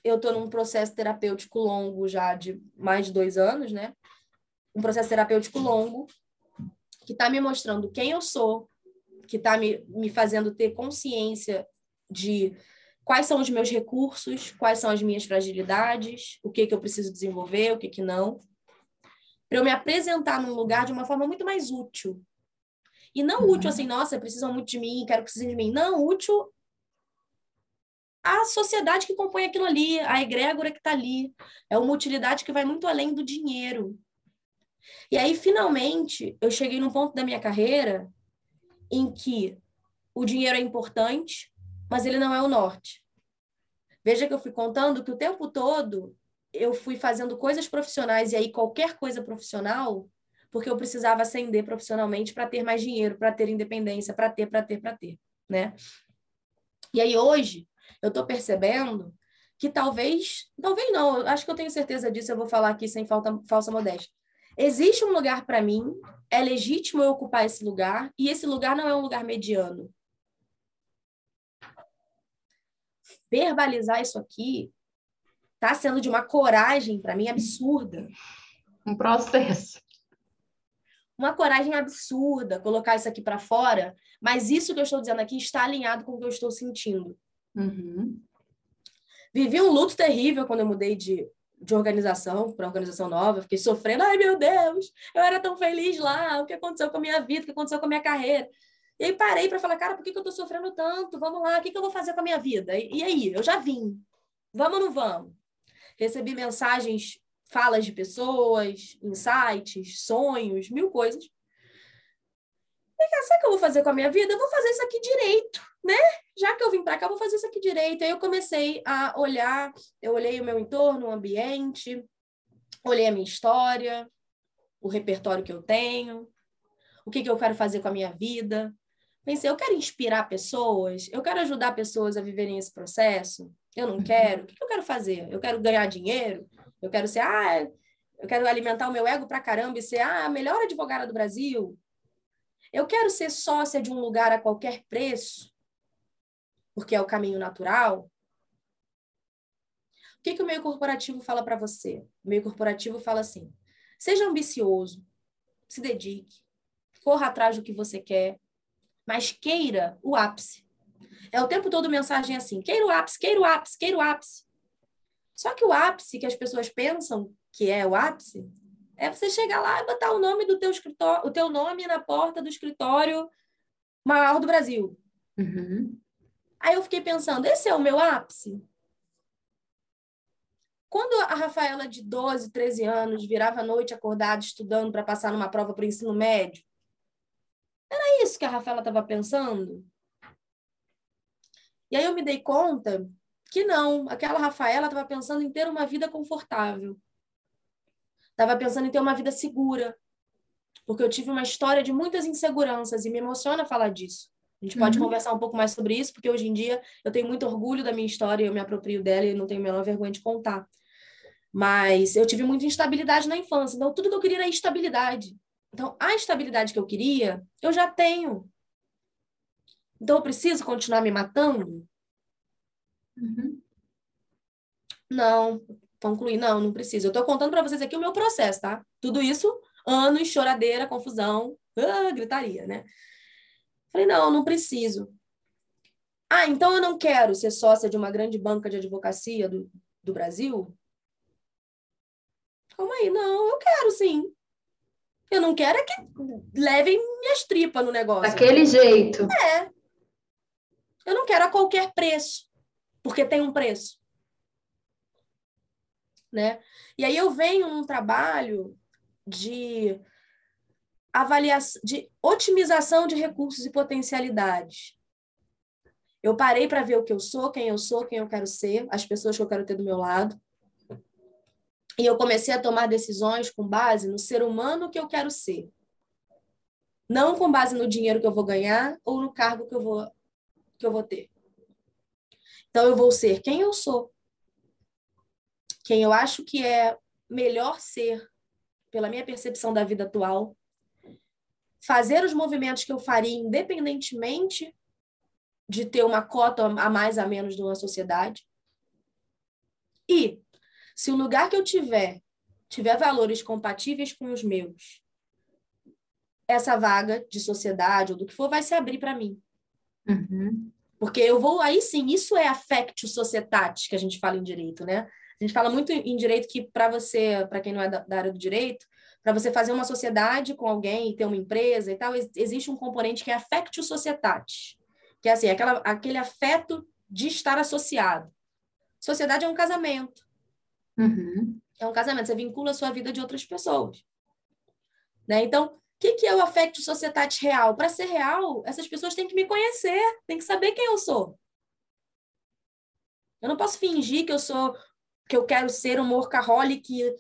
eu estou num processo terapêutico longo já de mais de dois anos, né? Um processo terapêutico longo que está me mostrando quem eu sou, que está me, me fazendo ter consciência de quais são os meus recursos, quais são as minhas fragilidades, o que, que eu preciso desenvolver, o que, que não, para eu me apresentar num lugar de uma forma muito mais útil. E não uhum. útil assim, nossa, precisam muito de mim, quero que precisem de mim. Não, útil a sociedade que compõe aquilo ali, a egrégora que está ali. É uma utilidade que vai muito além do dinheiro. E aí, finalmente, eu cheguei num ponto da minha carreira em que o dinheiro é importante, mas ele não é o norte. Veja que eu fui contando que o tempo todo eu fui fazendo coisas profissionais e aí qualquer coisa profissional, porque eu precisava ascender profissionalmente para ter mais dinheiro, para ter independência, para ter, para ter, para ter, né? E aí hoje eu estou percebendo que talvez, talvez não, acho que eu tenho certeza disso, eu vou falar aqui sem falta, falsa modéstia. Existe um lugar para mim, é legítimo eu ocupar esse lugar, e esse lugar não é um lugar mediano. Verbalizar isso aqui está sendo de uma coragem para mim absurda. Um processo. Uma coragem absurda colocar isso aqui para fora, mas isso que eu estou dizendo aqui está alinhado com o que eu estou sentindo. Uhum. Vivi um luto terrível quando eu mudei de, de organização para organização nova. Fiquei sofrendo. Ai, meu Deus, eu era tão feliz lá. O que aconteceu com a minha vida? O que aconteceu com a minha carreira? E aí parei para falar, cara, por que, que eu estou sofrendo tanto? Vamos lá, o que, que eu vou fazer com a minha vida? E, e aí, eu já vim. Vamos ou não vamos? Recebi mensagens, falas de pessoas, insights, sonhos, mil coisas. Cara, sabe o que eu vou fazer com a minha vida? Eu vou fazer isso aqui direito, né? Já que eu vim para cá, eu vou fazer isso aqui direito. Aí eu comecei a olhar, eu olhei o meu entorno, o ambiente, olhei a minha história, o repertório que eu tenho, o que, que eu quero fazer com a minha vida. Pensei, eu quero inspirar pessoas, eu quero ajudar pessoas a viverem esse processo. Eu não quero. O que, que eu quero fazer? Eu quero ganhar dinheiro? Eu quero ser, ah, eu quero alimentar o meu ego pra caramba e ser ah, a melhor advogada do Brasil. Eu quero ser sócia de um lugar a qualquer preço porque é o caminho natural, o que, que o meio corporativo fala para você? O meio corporativo fala assim: seja ambicioso, se dedique, corra atrás do que você quer, mas queira o ápice. É o tempo todo mensagem assim: queira o ápice, queira o ápice, queira o ápice. Só que o ápice que as pessoas pensam que é o ápice é você chegar lá e botar o nome do teu escritório, o teu nome na porta do escritório maior do Brasil. Uhum. Aí eu fiquei pensando, esse é o meu ápice? Quando a Rafaela de 12, 13 anos virava a noite acordada estudando para passar numa prova para o ensino médio, era isso que a Rafaela estava pensando? E aí eu me dei conta que não, aquela Rafaela estava pensando em ter uma vida confortável. Estava pensando em ter uma vida segura. Porque eu tive uma história de muitas inseguranças e me emociona falar disso. A gente pode uhum. conversar um pouco mais sobre isso, porque hoje em dia eu tenho muito orgulho da minha história, eu me aproprio dela e não tenho a menor vergonha de contar. Mas eu tive muita instabilidade na infância, então tudo que eu queria era estabilidade. Então, a estabilidade que eu queria, eu já tenho. Então, eu preciso continuar me matando? Uhum. Não, concluir, não, não preciso. Eu estou contando para vocês aqui o meu processo, tá? Tudo isso, anos, choradeira, confusão, ah, gritaria, né? Falei, não, não preciso. Ah, então eu não quero ser sócia de uma grande banca de advocacia do, do Brasil? Calma aí, não, eu quero sim. Eu não quero é que levem minhas tripas no negócio. Daquele jeito. É. Eu não quero a qualquer preço, porque tem um preço. Né? E aí eu venho num trabalho de avaliação, de otimização de recursos e potencialidades. Eu parei para ver o que eu sou, quem eu sou, quem eu quero ser, as pessoas que eu quero ter do meu lado. E eu comecei a tomar decisões com base no ser humano que eu quero ser. Não com base no dinheiro que eu vou ganhar ou no cargo que eu vou que eu vou ter. Então eu vou ser quem eu sou. Quem eu acho que é melhor ser pela minha percepção da vida atual fazer os movimentos que eu faria independentemente de ter uma cota a mais a menos numa sociedade. E se o lugar que eu tiver tiver valores compatíveis com os meus, essa vaga de sociedade ou do que for vai se abrir para mim. Uhum. Porque eu vou, aí sim, isso é affectio societatis, que a gente fala em direito, né? A gente fala muito em direito que, para você, para quem não é da, da área do direito, para você fazer uma sociedade com alguém e ter uma empresa e tal, existe um componente que é affectio societatis, que é assim, aquela, aquele afeto de estar associado. Sociedade é um casamento. Uhum. É um casamento, você vincula a sua vida de outras pessoas. Né? Então, o que, que é o affect societate real? Para ser real, essas pessoas têm que me conhecer, têm que saber quem eu sou. Eu não posso fingir que eu sou, que eu quero ser um workaholic, que,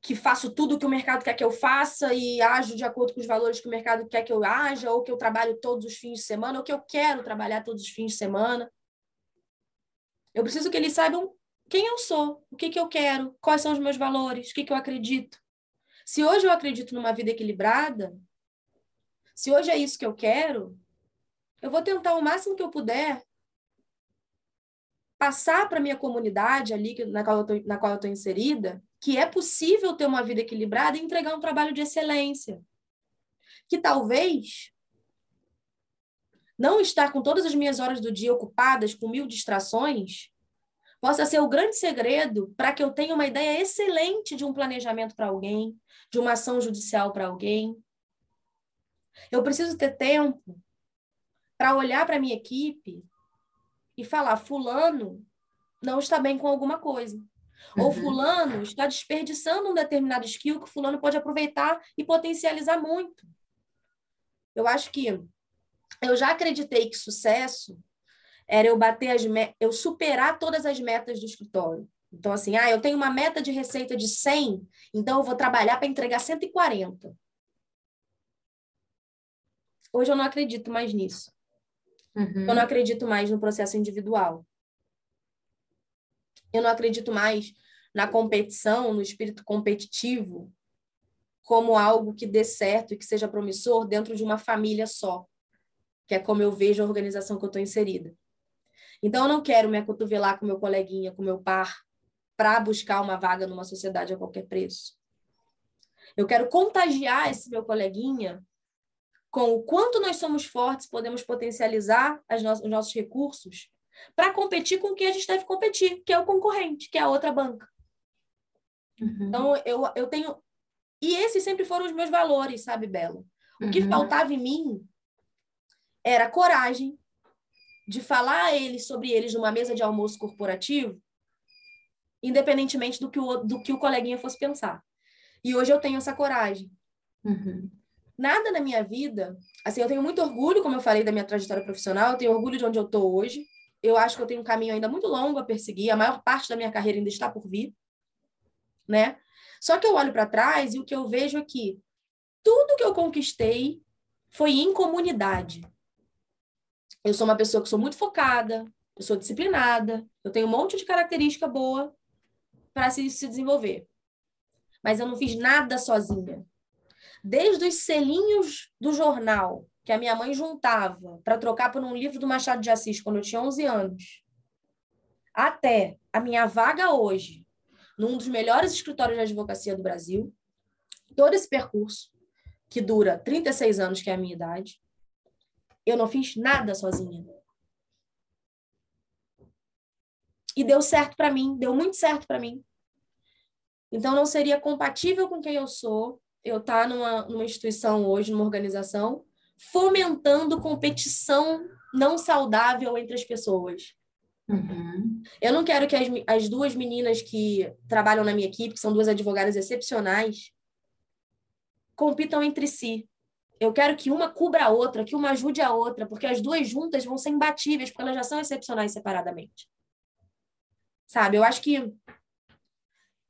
que faço tudo que o mercado quer que eu faça e ajo de acordo com os valores que o mercado quer que eu haja, ou que eu trabalho todos os fins de semana, ou que eu quero trabalhar todos os fins de semana. Eu preciso que eles saibam quem eu sou, o que, que eu quero, quais são os meus valores, o que, que eu acredito. Se hoje eu acredito numa vida equilibrada, se hoje é isso que eu quero, eu vou tentar o máximo que eu puder passar para minha comunidade ali na qual, eu estou inserida que é possível ter uma vida equilibrada e entregar um trabalho de excelência. Que talvez não estar com todas as minhas horas do dia ocupadas com mil distrações possa ser o grande segredo para que eu tenha uma ideia excelente de um planejamento para alguém, de uma ação judicial para alguém. Eu preciso ter tempo para olhar para a minha equipe e falar: Fulano não está bem com alguma coisa. Uhum. Ou Fulano está desperdiçando um determinado skill que Fulano pode aproveitar e potencializar muito. Eu acho que eu já acreditei que sucesso era eu bater as eu superar todas as metas do escritório. Então, assim, ah, eu tenho uma meta de receita de 100, então eu vou trabalhar para entregar 140. Hoje eu não acredito mais nisso. Uhum. Eu não acredito mais no processo individual. Eu não acredito mais na competição, no espírito competitivo, como algo que dê certo e que seja promissor dentro de uma família só, que é como eu vejo a organização que eu estou inserida. Então, eu não quero me acotovelar com meu coleguinha, com meu par, para buscar uma vaga numa sociedade a qualquer preço. Eu quero contagiar esse meu coleguinha com o quanto nós somos fortes, podemos potencializar no os nossos recursos para competir com quem a gente deve competir, que é o concorrente, que é a outra banca. Uhum. Então, eu, eu tenho. E esses sempre foram os meus valores, sabe, Belo? O que uhum. faltava em mim era coragem de falar a eles sobre eles numa mesa de almoço corporativo, independentemente do que o, do que o coleguinha fosse pensar. E hoje eu tenho essa coragem. Uhum. Nada na minha vida, assim, eu tenho muito orgulho, como eu falei, da minha trajetória profissional, eu tenho orgulho de onde eu estou hoje. Eu acho que eu tenho um caminho ainda muito longo a perseguir, a maior parte da minha carreira ainda está por vir, né? Só que eu olho para trás e o que eu vejo é que tudo que eu conquistei foi em comunidade. Eu sou uma pessoa que sou muito focada, eu sou disciplinada, eu tenho um monte de característica boa para se, se desenvolver. Mas eu não fiz nada sozinha. Desde os selinhos do jornal que a minha mãe juntava para trocar por um livro do Machado de Assis quando eu tinha 11 anos, até a minha vaga hoje, num dos melhores escritórios de advocacia do Brasil, todo esse percurso, que dura 36 anos, que é a minha idade, eu não fiz nada sozinha. E deu certo para mim, deu muito certo para mim. Então não seria compatível com quem eu sou eu estar tá numa, numa instituição hoje, numa organização, fomentando competição não saudável entre as pessoas. Uhum. Eu não quero que as, as duas meninas que trabalham na minha equipe, que são duas advogadas excepcionais, compitam entre si. Eu quero que uma cubra a outra, que uma ajude a outra, porque as duas juntas vão ser imbatíveis, porque elas já são excepcionais separadamente. Sabe? Eu acho que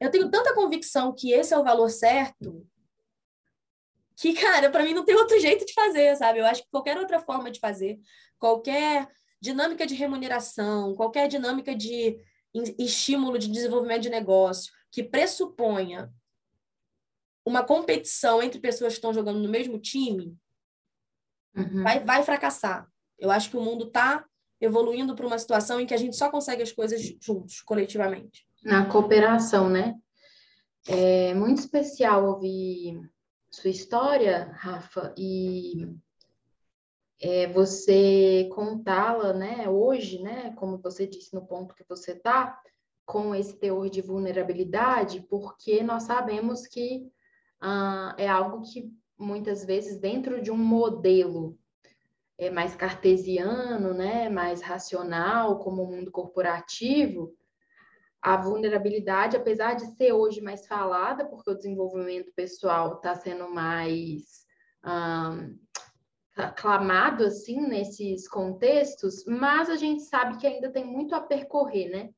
eu tenho tanta convicção que esse é o valor certo, que, cara, para mim não tem outro jeito de fazer, sabe? Eu acho que qualquer outra forma de fazer, qualquer dinâmica de remuneração, qualquer dinâmica de estímulo de desenvolvimento de negócio que pressuponha uma competição entre pessoas que estão jogando no mesmo time, uhum. vai, vai fracassar. Eu acho que o mundo está evoluindo para uma situação em que a gente só consegue as coisas juntos, coletivamente. Na cooperação, né? É muito especial ouvir sua história, Rafa, e é, você contá-la, né, hoje, né, como você disse no ponto que você está, com esse teor de vulnerabilidade, porque nós sabemos que ah, é algo que muitas vezes dentro de um modelo é mais cartesiano, né, mais racional, como o mundo corporativo, a vulnerabilidade, apesar de ser hoje mais falada, porque o desenvolvimento pessoal está sendo mais aclamado assim nesses contextos, mas a gente sabe que ainda tem muito a percorrer, né?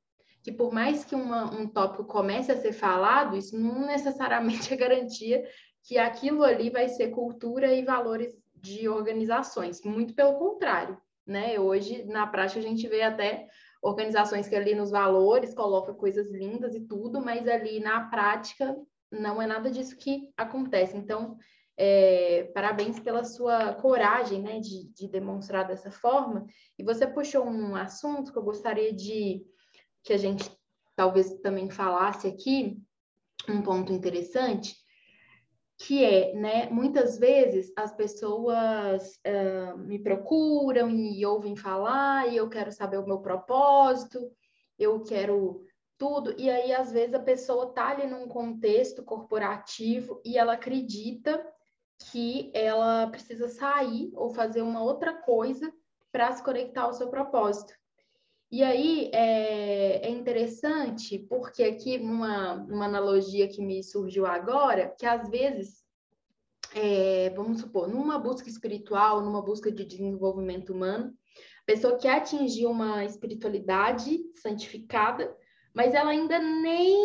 Que por mais que uma, um tópico comece a ser falado, isso não necessariamente é garantia que aquilo ali vai ser cultura e valores de organizações, muito pelo contrário, né? Hoje, na prática, a gente vê até organizações que ali nos valores colocam coisas lindas e tudo, mas ali na prática não é nada disso que acontece. Então, é, parabéns pela sua coragem, né, de, de demonstrar dessa forma. E você puxou um assunto que eu gostaria de que a gente talvez também falasse aqui, um ponto interessante, que é, né, muitas vezes as pessoas me procuram e ouvem falar e eu quero saber o meu propósito, eu quero tudo, e aí às vezes a pessoa tá ali num contexto corporativo e ela acredita que ela precisa sair ou fazer uma outra coisa para se conectar ao seu propósito. E aí é, é, interessante, porque aqui uma, uma analogia que me surgiu agora, que às vezes, é, vamos supor, numa busca espiritual, numa busca de desenvolvimento humano, a pessoa quer atingir uma espiritualidade santificada, mas ela ainda nem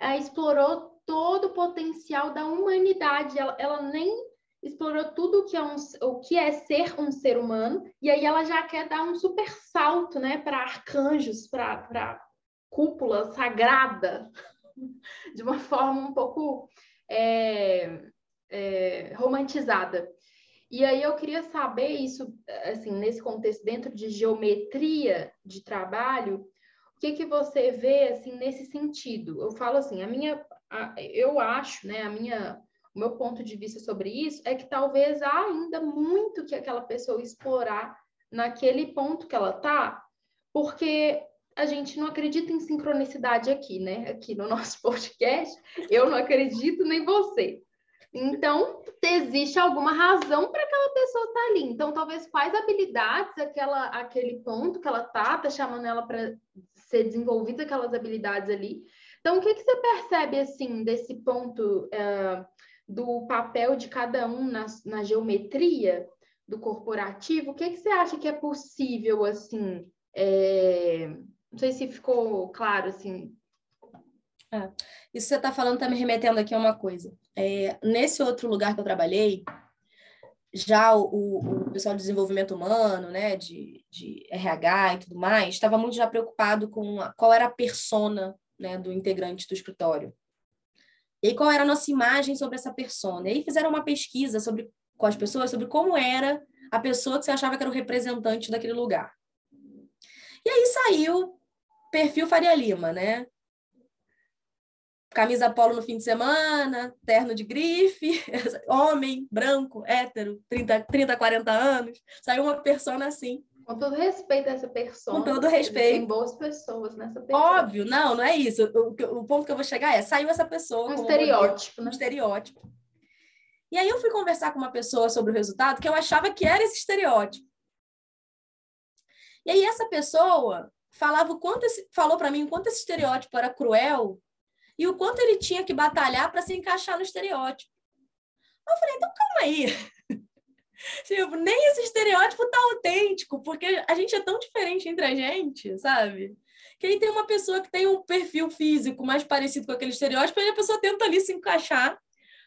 é, explorou todo o potencial da humanidade, ela, ela nem explorou tudo o que, é um, o que é ser um ser humano, e aí ela já quer dar um super salto, né, para arcanjos, para cúpula sagrada, de uma forma um pouco é, é, romantizada. E aí eu queria saber isso, assim, nesse contexto, dentro de geometria de trabalho, o que que você vê, assim, nesse sentido? Eu falo assim, a minha, a, eu acho, né, a minha o meu ponto de vista sobre isso é que talvez há ainda muito que aquela pessoa explorar naquele ponto que ela tá, porque a gente não acredita em sincronicidade aqui, né? Aqui no nosso podcast, eu não acredito nem você. Então, existe alguma razão para aquela pessoa estar tá ali. Então, talvez quais habilidades aquela, aquele ponto que ela tá, tá chamando ela para ser desenvolvida aquelas habilidades ali. Então, o que, que você percebe, assim, desse ponto uh, do papel de cada um na, na geometria do corporativo, o que, que você acha que é possível, assim, é... não sei se ficou claro, assim. É, isso que você está falando está me remetendo aqui a uma coisa. É, nesse outro lugar que eu trabalhei, já o, o, pessoal de desenvolvimento humano, né, de, de RH e tudo mais, estava muito já preocupado com a, qual era a persona né, do integrante do escritório. E qual era a nossa imagem sobre essa persona? E aí fizeram uma pesquisa sobre, com as pessoas sobre como era a pessoa que você achava que era o representante daquele lugar. E aí saiu perfil Faria Lima, né? Camisa polo no fim de semana, terno de grife, homem, branco, hétero, 30, 30 40 anos. Saiu uma persona assim. Com todo respeito a essa pessoa. Com todo respeito. Tem boas pessoas nessa pessoa. Óbvio, não, não é isso. O, o ponto que eu vou chegar é, saiu essa pessoa. Um estereótipo, né? Um estereótipo. E aí eu fui conversar com uma pessoa sobre o resultado que eu achava que era esse estereótipo. E aí essa pessoa falava o quanto esse, falou para mim o quanto esse estereótipo era cruel e o quanto ele tinha que batalhar para se encaixar no estereótipo. Eu falei, então calma aí. Tipo, nem esse estereótipo tá autêntico, porque a gente é tão diferente entre a gente, sabe? Que aí tem uma pessoa que tem um perfil físico mais parecido com aquele estereótipo, e a pessoa tenta ali se encaixar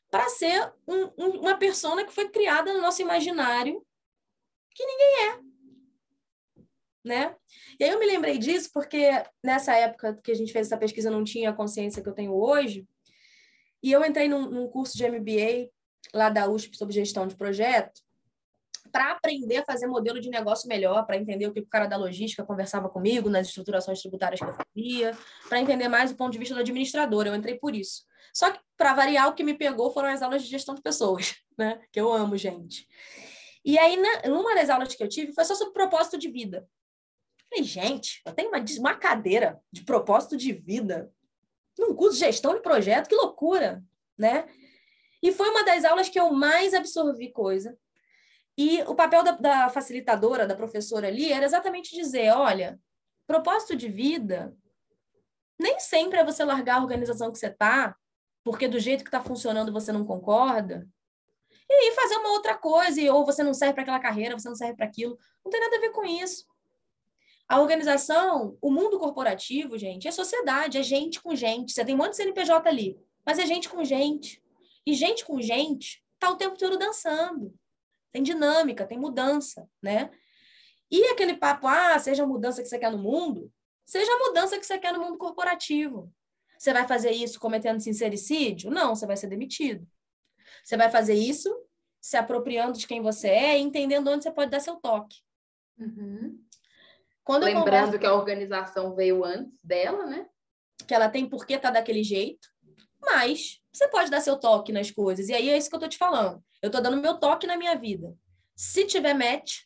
para ser um, um, uma persona que foi criada no nosso imaginário, que ninguém é. Né? E aí eu me lembrei disso porque nessa época que a gente fez essa pesquisa eu não tinha a consciência que eu tenho hoje, e eu entrei num, num curso de MBA lá da USP sobre gestão de projeto, para aprender a fazer modelo de negócio melhor, para entender o que o cara da logística conversava comigo nas estruturações tributárias que eu fazia, para entender mais o ponto de vista do administrador. Eu entrei por isso. Só que, para variar, o que me pegou foram as aulas de gestão de pessoas, né? Que eu amo, gente. E aí, numa das aulas que eu tive, foi só sobre propósito de vida. Falei, gente, eu tenho uma, uma cadeira de propósito de vida num curso de gestão de projeto, que loucura, né? E foi uma das aulas que eu mais absorvi coisa, e o papel da, da facilitadora, da professora ali, era exatamente dizer: olha, propósito de vida nem sempre é você largar a organização que você está, porque do jeito que está funcionando você não concorda. E fazer uma outra coisa, ou você não serve para aquela carreira, você não serve para aquilo. Não tem nada a ver com isso. A organização, o mundo corporativo, gente, é sociedade, é gente com gente. Você tem um monte de CNPJ ali, mas é gente com gente. E gente com gente tá o tempo todo dançando. Tem dinâmica, tem mudança, né? E aquele papo, ah, seja a mudança que você quer no mundo, seja a mudança que você quer no mundo corporativo. Você vai fazer isso cometendo sincericídio? Não, você vai ser demitido. Você vai fazer isso se apropriando de quem você é e entendendo onde você pode dar seu toque. Uhum. Lembrando converso... que a organização veio antes dela, né? Que ela tem por que tá daquele jeito, mas você pode dar seu toque nas coisas. E aí é isso que eu tô te falando. Eu tô dando meu toque na minha vida. Se tiver match,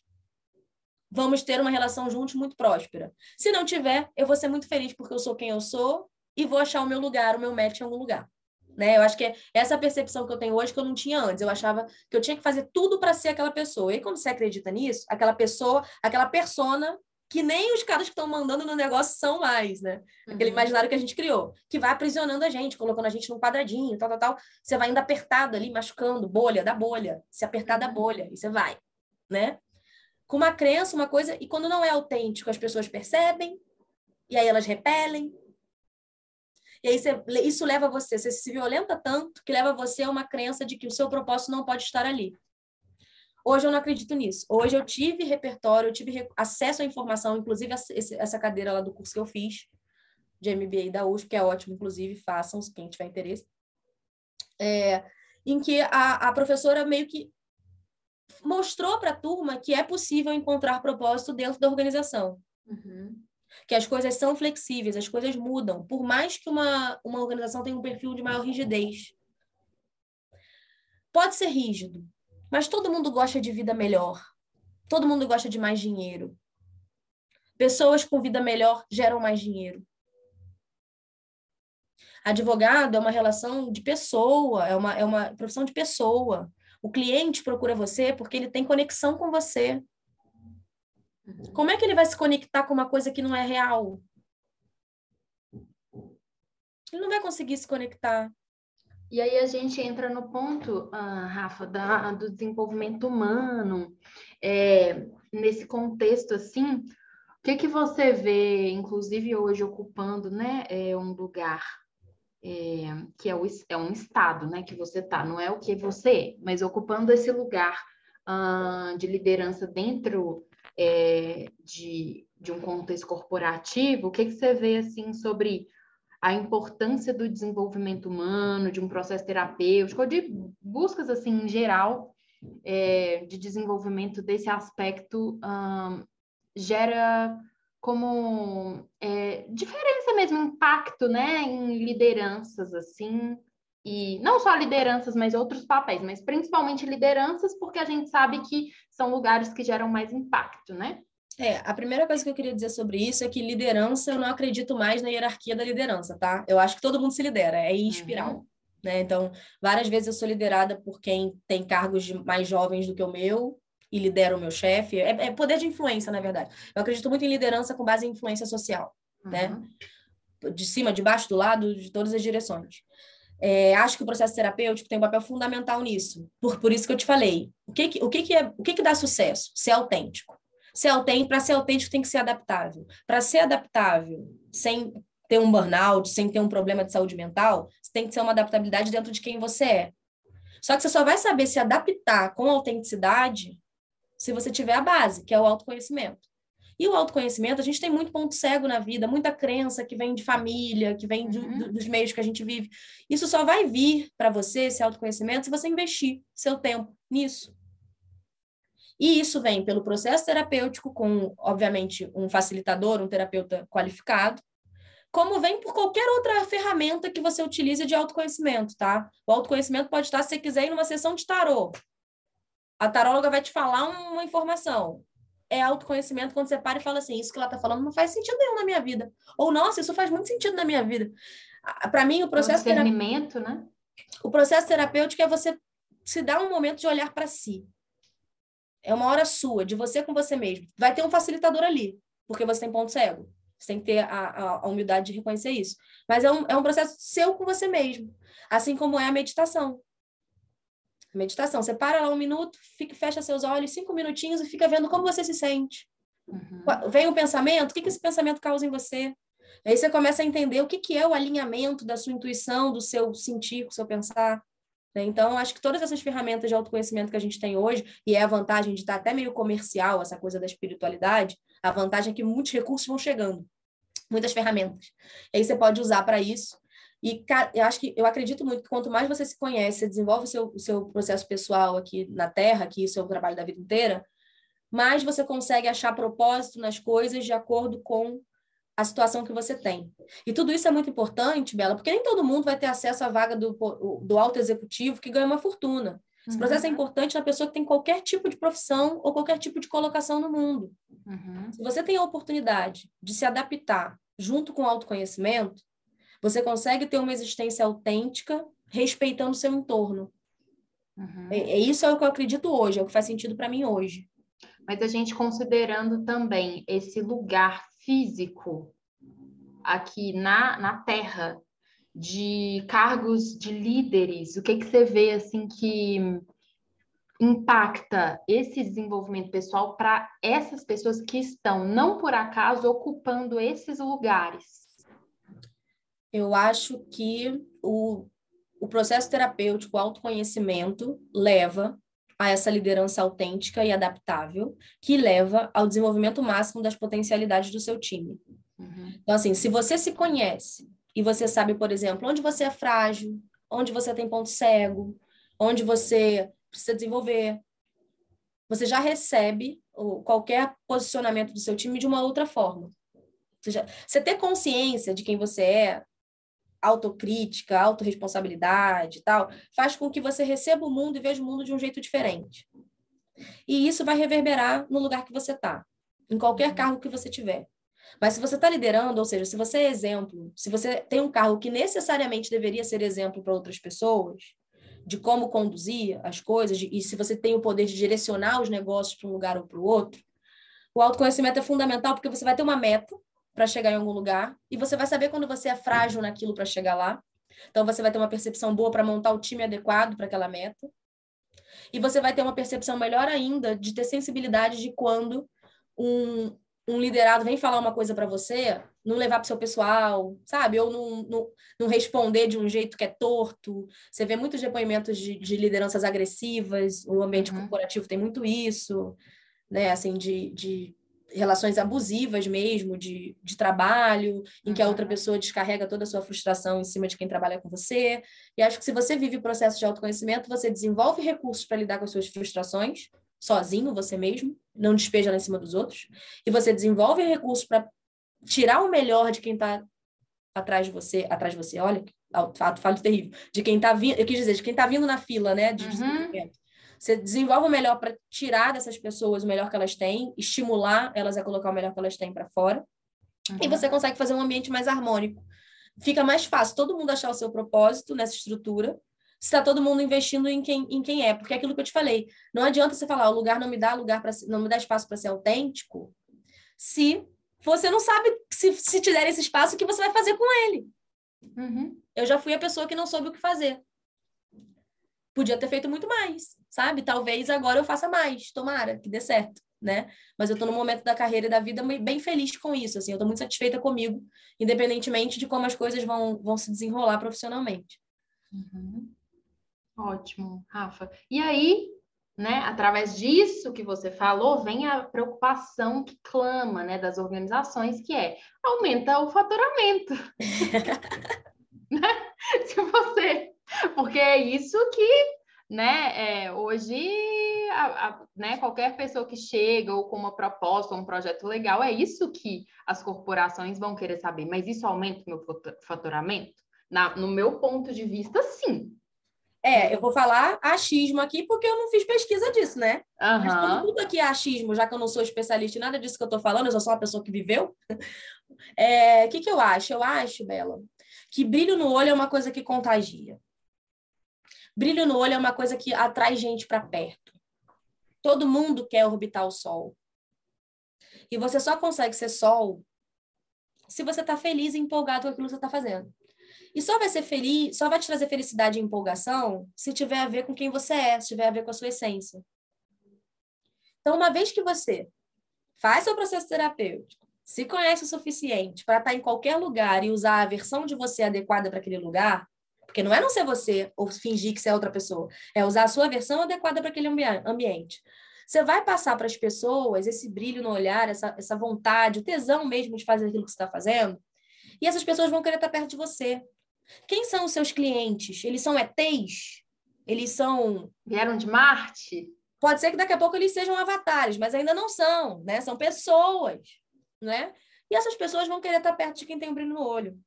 vamos ter uma relação juntos muito próspera. Se não tiver, eu vou ser muito feliz porque eu sou quem eu sou e vou achar o meu lugar, o meu match em algum lugar. Né? Eu acho que é essa percepção que eu tenho hoje que eu não tinha antes. Eu achava que eu tinha que fazer tudo para ser aquela pessoa. E quando você acredita nisso, aquela pessoa, aquela persona que nem os caras que estão mandando no negócio são mais, né? Aquele uhum. imaginário que a gente criou, que vai aprisionando a gente, colocando a gente num quadradinho, tal, tal, tal. Você vai indo apertado ali, machucando, bolha da bolha, se apertar da uhum. bolha, e você vai, né? Com uma crença, uma coisa, e quando não é autêntico, as pessoas percebem, e aí elas repelem, e aí você, isso leva você, você se violenta tanto que leva você a uma crença de que o seu propósito não pode estar ali. Hoje eu não acredito nisso. Hoje eu tive repertório, eu tive acesso à informação, inclusive essa cadeira lá do curso que eu fiz, de MBA da USP, que é ótimo, inclusive, façam, quem tiver interesse. É, em que a, a professora meio que mostrou para a turma que é possível encontrar propósito dentro da organização. Uhum que as coisas são flexíveis, as coisas mudam, por mais que uma, uma organização tenha um perfil de maior rigidez. Pode ser rígido, mas todo mundo gosta de vida melhor. Todo mundo gosta de mais dinheiro. Pessoas com vida melhor geram mais dinheiro. Advogado é uma relação de pessoa, é uma, é uma profissão de pessoa. O cliente procura você porque ele tem conexão com você. Uhum. Como é que ele vai se conectar com uma coisa que não é real? Ele não vai conseguir se conectar. E aí a gente entra no ponto, uh, Rafa, da, do desenvolvimento humano, é, nesse contexto assim, o que que você vê, inclusive hoje ocupando, né, é um lugar é, que é, o, é um estado, né, que você tá, não é o que você é, mas ocupando esse lugar uh, de liderança dentro é, de, de um contexto corporativo, o que, que você vê assim sobre a importância do desenvolvimento humano, de um processo terapêutico, ou de buscas assim em geral é, de desenvolvimento desse aspecto um, gera como é, diferença mesmo, impacto, né, em lideranças assim e não só lideranças, mas outros papéis, mas principalmente lideranças, porque a gente sabe que são lugares que geram mais impacto, né? É, a primeira coisa que eu queria dizer sobre isso é que liderança, eu não acredito mais na hierarquia da liderança, tá? Eu acho que todo mundo se lidera, é em espiral. Uhum. Né? Então, várias vezes eu sou liderada por quem tem cargos mais jovens do que o meu e lidera o meu chefe. É, é, poder de influência, na verdade. Eu acredito muito em liderança com base em influência social, né? uhum. né? De cima, de baixo, do lado, de todas as direções. É, acho que o processo terapêutico tem um papel fundamental nisso. Por, por isso que eu te falei. O que, que, o que, que, é, o que, que dá sucesso? Ser autêntico. Ser autêntico, para ser autêntico, tem que ser adaptável. Para ser adaptável, sem ter um burnout, sem ter um problema de saúde mental, tem que ser uma adaptabilidade dentro de quem você é. Só que você só vai saber se adaptar com autenticidade se você tiver a base, que é o autoconhecimento. E o autoconhecimento, a gente tem muito ponto cego na vida, muita crença que vem de família, que vem uhum. do, dos meios que a gente vive. Isso só vai vir para você, esse autoconhecimento, se você investir seu tempo nisso. E isso vem pelo processo terapêutico, com, obviamente, um facilitador, um terapeuta qualificado, como vem por qualquer outra ferramenta que você utilize de autoconhecimento, tá? O autoconhecimento pode estar, se você quiser, ir numa sessão de tarô. A taróloga vai te falar uma informação é autoconhecimento quando você para e fala assim: isso que ela está falando não faz sentido nenhum na minha vida. Ou, nossa, isso faz muito sentido na minha vida. Para mim, o processo. O discernimento, né? O processo terapêutico é você se dar um momento de olhar para si. É uma hora sua, de você com você mesmo. Vai ter um facilitador ali, porque você tem ponto cego. Você tem que ter a, a, a humildade de reconhecer isso. Mas é um, é um processo seu com você mesmo. Assim como é a meditação. Meditação. Você para lá um minuto, fica, fecha seus olhos, cinco minutinhos e fica vendo como você se sente. Uhum. Vem um pensamento, o que, que esse pensamento causa em você? Aí você começa a entender o que, que é o alinhamento da sua intuição, do seu sentir, do seu pensar. Né? Então, acho que todas essas ferramentas de autoconhecimento que a gente tem hoje, e é a vantagem de estar até meio comercial, essa coisa da espiritualidade, a vantagem é que muitos recursos vão chegando, muitas ferramentas. E aí você pode usar para isso. E eu acho que eu acredito muito que quanto mais você se conhece, você desenvolve o seu, o seu processo pessoal aqui na Terra, aqui o seu trabalho da vida inteira, mais você consegue achar propósito nas coisas de acordo com a situação que você tem. E tudo isso é muito importante, Bela, porque nem todo mundo vai ter acesso à vaga do, do alto executivo que ganha uma fortuna. Esse processo é uhum. é importante na pessoa que tem qualquer tipo de profissão ou qualquer tipo de colocação no mundo. Uhum. Se você tem a oportunidade de se adaptar junto com o autoconhecimento, você consegue ter uma existência autêntica, respeitando o seu entorno. Uhum. É, é, isso é o que eu acredito hoje, é o que faz sentido para mim hoje. Mas a gente considerando também esse lugar físico aqui na, na Terra de cargos de líderes, o que, que você vê assim que impacta esse desenvolvimento pessoal para essas pessoas que estão, não por acaso, ocupando esses lugares? Eu acho que o, o processo terapêutico, o autoconhecimento, leva a essa liderança autêntica e adaptável, que leva ao desenvolvimento máximo das potencialidades do seu time. Uhum. Então, assim, se você se conhece e você sabe, por exemplo, onde você é frágil, onde você tem ponto cego, onde você precisa desenvolver, você já recebe qualquer posicionamento do seu time de uma outra forma. Você ter consciência de quem você é, autocrítica, autorresponsabilidade e tal, faz com que você receba o mundo e veja o mundo de um jeito diferente. E isso vai reverberar no lugar que você está, em qualquer cargo que você tiver. Mas se você está liderando, ou seja, se você é exemplo, se você tem um cargo que necessariamente deveria ser exemplo para outras pessoas, de como conduzir as coisas, de, e se você tem o poder de direcionar os negócios para um lugar ou para o outro, o autoconhecimento é fundamental porque você vai ter uma meta para chegar em algum lugar e você vai saber quando você é frágil naquilo para chegar lá. Então você vai ter uma percepção boa para montar o time adequado para aquela meta. E você vai ter uma percepção melhor ainda de ter sensibilidade de quando um, um liderado vem falar uma coisa para você, não levar para o seu pessoal, sabe? Ou não, não, não, responder de um jeito que é torto. Você vê muitos depoimentos de, de lideranças agressivas, o ambiente uhum. corporativo tem muito isso, né? Assim, de, de relações abusivas mesmo, de, de trabalho, em que a outra uhum. pessoa descarrega toda a sua frustração em cima de quem trabalha com você. E acho que se você vive o processo de autoconhecimento, você desenvolve recursos para lidar com as suas frustrações, sozinho, você mesmo, não despeja lá em cima dos outros, e você desenvolve recursos para tirar o melhor de quem está atrás de você, atrás de você, olha, fato, terrível, de quem está vindo, eu quis dizer, de quem está vindo na fila, né, de uhum. Você desenvolve o melhor para tirar dessas pessoas o melhor que elas têm, estimular elas a colocar o melhor que elas têm para fora. Uhum. E você consegue fazer um ambiente mais harmônico. Fica mais fácil todo mundo achar o seu propósito nessa estrutura, se está todo mundo investindo em quem, em quem é. Porque é aquilo que eu te falei. Não adianta você falar, o lugar não me dá lugar para não me dá espaço para ser autêntico, se você não sabe se, se te der esse espaço, o que você vai fazer com ele. Uhum. Eu já fui a pessoa que não soube o que fazer. Podia ter feito muito mais sabe? Talvez agora eu faça mais, tomara que dê certo, né? Mas eu estou no momento da carreira e da vida bem feliz com isso, assim, eu estou muito satisfeita comigo, independentemente de como as coisas vão, vão se desenrolar profissionalmente. Uhum. Ótimo, Rafa. E aí, né, através disso que você falou, vem a preocupação que clama, né, das organizações, que é aumenta o faturamento. né? Se você, porque é isso que né? É, hoje, a, a, né, qualquer pessoa que chega ou com uma proposta, um projeto legal, é isso que as corporações vão querer saber. Mas isso aumenta o meu faturamento? Na, no meu ponto de vista, sim. É, eu vou falar achismo aqui porque eu não fiz pesquisa disso, né? Uhum. Mas como tudo aqui é achismo, já que eu não sou especialista em nada disso que eu tô falando, eu sou só uma pessoa que viveu. O é, que, que eu acho? Eu acho, Bela, que brilho no olho é uma coisa que contagia. Brilho no olho é uma coisa que atrai gente para perto. Todo mundo quer orbitar o Sol. E você só consegue ser Sol se você está feliz e empolgado com aquilo que você está fazendo. E só vai ser feliz, só vai te trazer felicidade e empolgação se tiver a ver com quem você é, se tiver a ver com a sua essência. Então, uma vez que você faz seu processo terapêutico, se conhece o suficiente para estar em qualquer lugar e usar a versão de você adequada para aquele lugar, porque não é não ser você ou fingir que você é outra pessoa, é usar a sua versão adequada para aquele ambiente. Você vai passar para as pessoas esse brilho no olhar, essa, essa vontade, o tesão mesmo de fazer aquilo que você está fazendo, e essas pessoas vão querer estar perto de você. Quem são os seus clientes? Eles são ETs? Eles são. Vieram de Marte? Pode ser que daqui a pouco eles sejam avatares, mas ainda não são, né? São pessoas, né? E essas pessoas vão querer estar perto de quem tem um brilho no olho.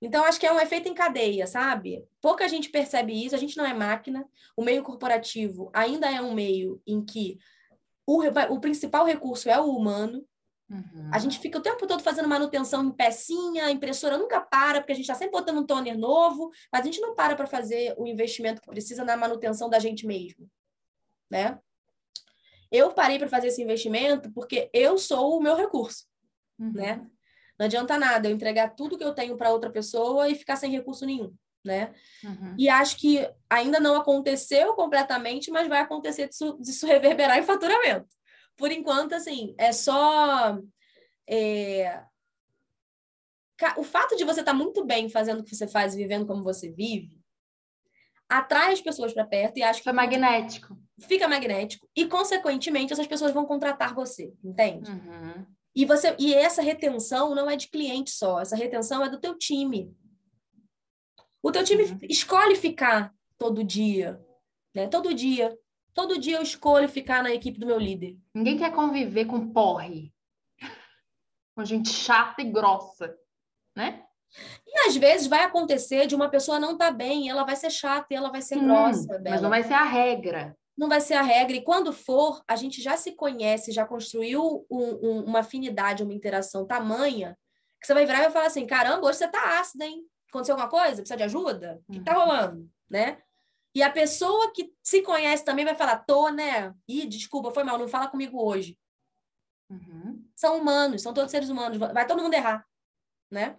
Então, acho que é um efeito em cadeia, sabe? Pouca gente percebe isso, a gente não é máquina. O meio corporativo ainda é um meio em que o, o principal recurso é o humano. Uhum. A gente fica o tempo todo fazendo manutenção em pecinha, a impressora nunca para, porque a gente está sempre botando um toner novo, mas a gente não para para fazer o investimento que precisa na manutenção da gente mesmo, né? Eu parei para fazer esse investimento porque eu sou o meu recurso, uhum. né? Não adianta nada eu entregar tudo que eu tenho para outra pessoa e ficar sem recurso nenhum, né? Uhum. E acho que ainda não aconteceu completamente, mas vai acontecer disso, disso reverberar em faturamento. Por enquanto, assim, é só. É... O fato de você estar tá muito bem fazendo o que você faz, vivendo como você vive, atrai as pessoas para perto e acho que. Fica magnético. Fica magnético. E, consequentemente, essas pessoas vão contratar você, entende? Uhum. E você e essa retenção não é de cliente só, essa retenção é do teu time. O teu time uhum. escolhe ficar todo dia, né? Todo dia. Todo dia eu escolho ficar na equipe do meu líder. Ninguém quer conviver com porre. Com gente chata e grossa, né? E às vezes vai acontecer de uma pessoa não estar tá bem, ela vai ser chata e ela vai ser grossa. Mas não vai ser a regra não vai ser a regra. E quando for, a gente já se conhece, já construiu um, um, uma afinidade, uma interação tamanha, que você vai virar e vai falar assim: caramba, hoje você tá ácida, hein? Aconteceu alguma coisa? Precisa de ajuda? O que tá uhum. rolando? Né? E a pessoa que se conhece também vai falar: tô, né? Ih, desculpa, foi mal, não fala comigo hoje. Uhum. São humanos, são todos seres humanos, vai todo mundo errar, né?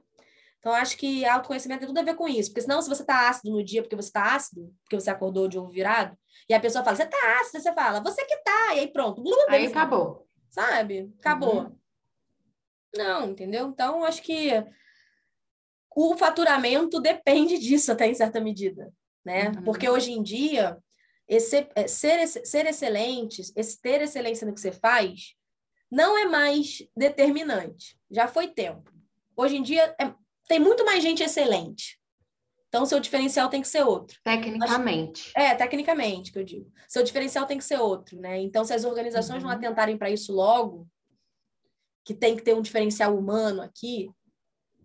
Então, acho que autoconhecimento tem tudo a ver com isso. Porque senão, se você está ácido no dia porque você está ácido, porque você acordou de ovo virado, e a pessoa fala, você está ácido, você fala, você que tá, e aí pronto. aí acabou. Sabe? Acabou. Uhum. Não, entendeu? Então, acho que o faturamento depende disso até em certa medida, né? Uhum. Porque hoje em dia, esse, é, ser, ser excelente, esse, ter excelência no que você faz, não é mais determinante. Já foi tempo. Hoje em dia, é, tem muito mais gente excelente. Então, seu diferencial tem que ser outro. Tecnicamente. É, tecnicamente, que eu digo. Seu diferencial tem que ser outro, né? Então, se as organizações uhum. não atentarem para isso logo, que tem que ter um diferencial humano aqui,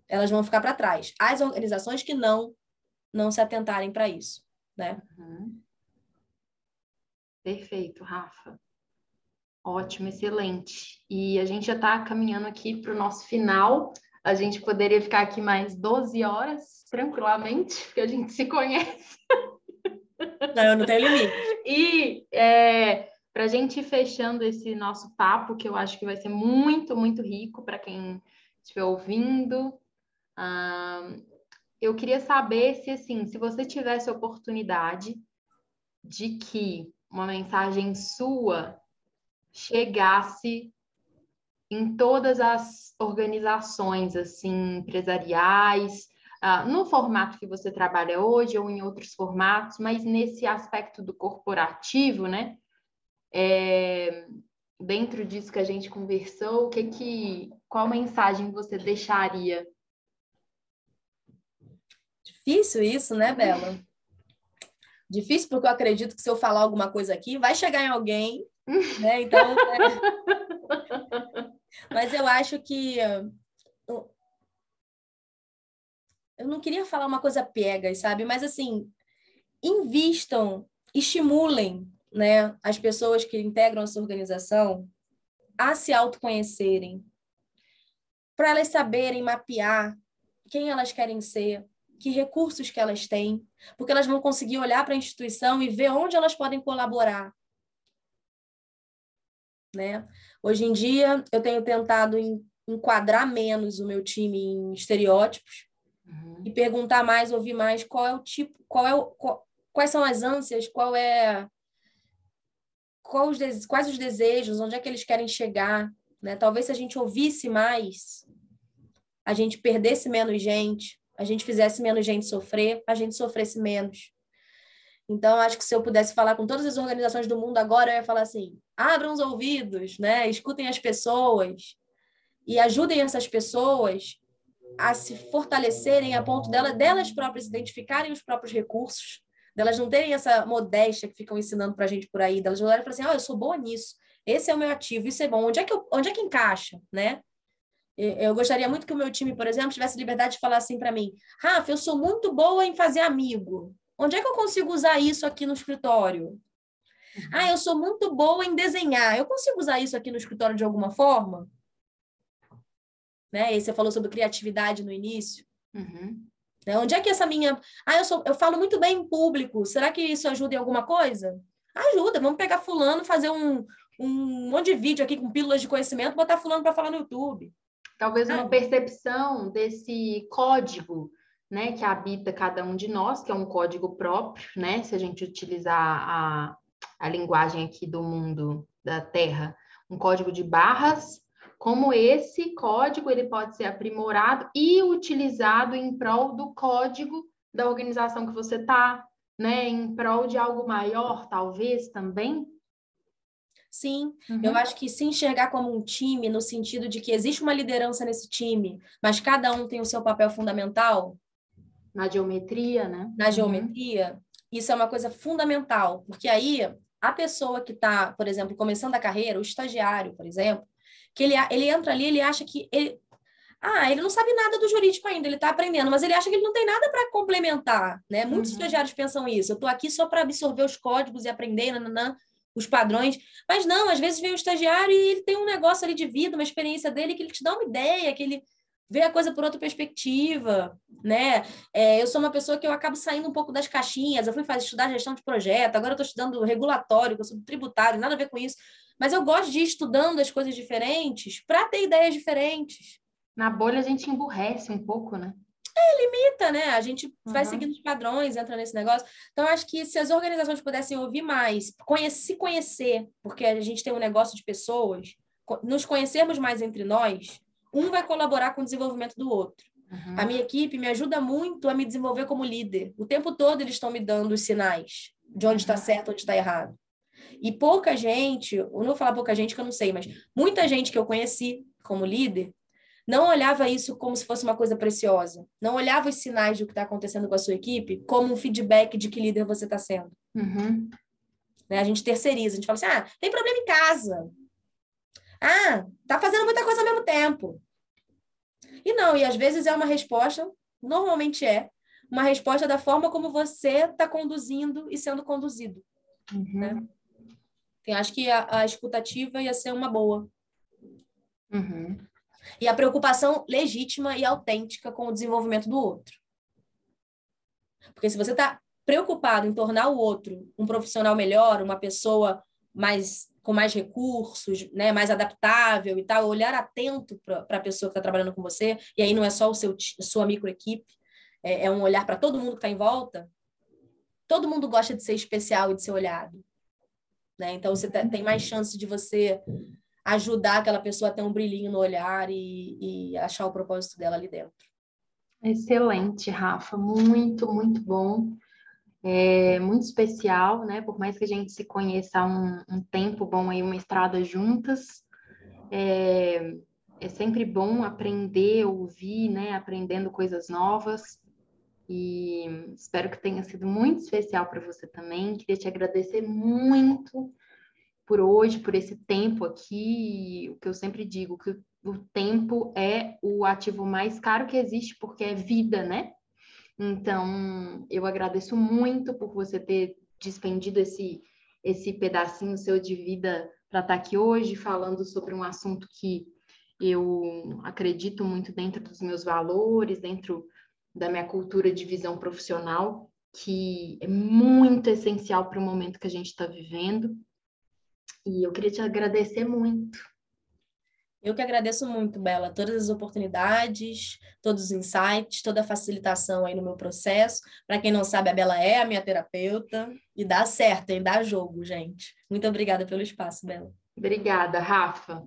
elas vão ficar para trás. As organizações que não não se atentarem para isso, né? Uhum. Perfeito, Rafa. Ótimo, excelente. E a gente já está caminhando aqui para o nosso final. A gente poderia ficar aqui mais 12 horas, tranquilamente, porque a gente se conhece. Não, eu não tenho limite. E é, para a gente ir fechando esse nosso papo, que eu acho que vai ser muito, muito rico para quem estiver ouvindo, eu queria saber se, assim, se você tivesse oportunidade de que uma mensagem sua chegasse em todas as organizações assim empresariais, uh, no formato que você trabalha hoje ou em outros formatos, mas nesse aspecto do corporativo, né? É, dentro disso que a gente conversou, o que que, qual mensagem você deixaria? Difícil isso, né, Bela? Difícil porque eu acredito que se eu falar alguma coisa aqui, vai chegar em alguém, né? Então, é... Mas eu acho que. Eu não queria falar uma coisa pega, sabe? Mas, assim, invistam, estimulem né, as pessoas que integram essa organização a se autoconhecerem, para elas saberem mapear quem elas querem ser, que recursos que elas têm, porque elas vão conseguir olhar para a instituição e ver onde elas podem colaborar. Né? Hoje em dia, eu tenho tentado enquadrar menos o meu time em estereótipos, uhum. e perguntar mais, ouvir mais qual é o tipo, qual é o, qual, quais são as ânsias, qual é qual os, quais os desejos, onde é que eles querem chegar, né? Talvez se a gente ouvisse mais, a gente perdesse menos gente, a gente fizesse menos gente sofrer, a gente sofresse menos. Então, acho que se eu pudesse falar com todas as organizações do mundo agora, eu ia falar assim: abram os ouvidos, né? escutem as pessoas e ajudem essas pessoas a se fortalecerem a ponto dela, delas próprias identificarem os próprios recursos, delas não terem essa modéstia que ficam ensinando para a gente por aí, delas olharem e falar assim: oh, eu sou boa nisso, esse é o meu ativo, isso é bom, onde é que, eu, onde é que encaixa, né? Eu gostaria muito que o meu time, por exemplo, tivesse liberdade de falar assim para mim: Rafa, eu sou muito boa em fazer amigo. Onde é que eu consigo usar isso aqui no escritório? Uhum. Ah, eu sou muito boa em desenhar. Eu consigo usar isso aqui no escritório de alguma forma? Né? E você falou sobre criatividade no início. Uhum. Né? Onde é que essa minha. Ah, eu, sou... eu falo muito bem em público. Será que isso ajuda em alguma coisa? Ajuda. Vamos pegar Fulano, fazer um, um monte de vídeo aqui com pílulas de conhecimento, botar Fulano para falar no YouTube. Talvez uma percepção desse código né, que habita cada um de nós, que é um código próprio, né, se a gente utilizar a, a linguagem aqui do mundo da Terra, um código de barras, como esse código ele pode ser aprimorado e utilizado em prol do código da organização que você está, né, em prol de algo maior, talvez também. Sim, uhum. eu acho que se enxergar como um time, no sentido de que existe uma liderança nesse time, mas cada um tem o seu papel fundamental, na geometria, né? Na uhum. geometria, isso é uma coisa fundamental, porque aí a pessoa que está, por exemplo, começando a carreira, o estagiário, por exemplo, que ele, ele entra ali, ele acha que ele, ah, ele não sabe nada do jurídico ainda, ele está aprendendo, mas ele acha que ele não tem nada para complementar, né? Muitos uhum. estagiários pensam isso. Eu estou aqui só para absorver os códigos e aprender, nananã, os padrões. Mas não, às vezes vem um estagiário e ele tem um negócio ali de vida, uma experiência dele que ele te dá uma ideia, que ele ver a coisa por outra perspectiva, né? É, eu sou uma pessoa que eu acabo saindo um pouco das caixinhas. Eu fui fazer, estudar gestão de projeto, agora eu estou estudando regulatório, que eu sou tributário, nada a ver com isso. Mas eu gosto de ir estudando as coisas diferentes para ter ideias diferentes. Na bolha a gente emburrece um pouco, né? É, limita, né? A gente uhum. vai seguindo os padrões, entra nesse negócio. Então, acho que se as organizações pudessem ouvir mais, conhecer, se conhecer, porque a gente tem um negócio de pessoas, nos conhecermos mais entre nós, um vai colaborar com o desenvolvimento do outro. Uhum. A minha equipe me ajuda muito a me desenvolver como líder. O tempo todo eles estão me dando os sinais de onde está uhum. certo, onde está errado. E pouca gente, eu não vou falar pouca gente que eu não sei, mas muita gente que eu conheci como líder não olhava isso como se fosse uma coisa preciosa. Não olhava os sinais do que está acontecendo com a sua equipe como um feedback de que líder você está sendo. Uhum. Né? A gente terceiriza, a gente fala assim: ah, tem problema em casa. Ah, tá fazendo muita coisa ao mesmo tempo. E não, e às vezes é uma resposta, normalmente é, uma resposta da forma como você está conduzindo e sendo conduzido. Uhum. Né? Eu acho que a, a, escutativa ia ser uma boa. Uhum. E a preocupação legítima e autêntica com o desenvolvimento do outro. Porque se você está preocupado em tornar o outro um profissional melhor, uma pessoa mais com mais recursos, né, mais adaptável e tal, olhar atento para a pessoa que está trabalhando com você, e aí não é só o seu sua microequipe, é, é um olhar para todo mundo que está em volta. Todo mundo gosta de ser especial e de ser olhado. Né? Então você tem mais chance de você ajudar aquela pessoa a ter um brilhinho no olhar e, e achar o propósito dela ali dentro. Excelente, Rafa, muito, muito bom é muito especial, né? Por mais que a gente se conheça há um, um tempo bom aí, uma estrada juntas, é, é sempre bom aprender, ouvir, né? Aprendendo coisas novas. E espero que tenha sido muito especial para você também. Queria te agradecer muito por hoje, por esse tempo aqui. O que eu sempre digo, que o tempo é o ativo mais caro que existe, porque é vida, né? Então, eu agradeço muito por você ter despendido esse, esse pedacinho seu de vida para estar tá aqui hoje falando sobre um assunto que eu acredito muito dentro dos meus valores, dentro da minha cultura de visão profissional, que é muito essencial para o momento que a gente está vivendo. E eu queria te agradecer muito. Eu que agradeço muito, Bela, todas as oportunidades, todos os insights, toda a facilitação aí no meu processo. Para quem não sabe, a Bela é a minha terapeuta e dá certo, hein? Dá jogo, gente. Muito obrigada pelo espaço, Bela. Obrigada, Rafa.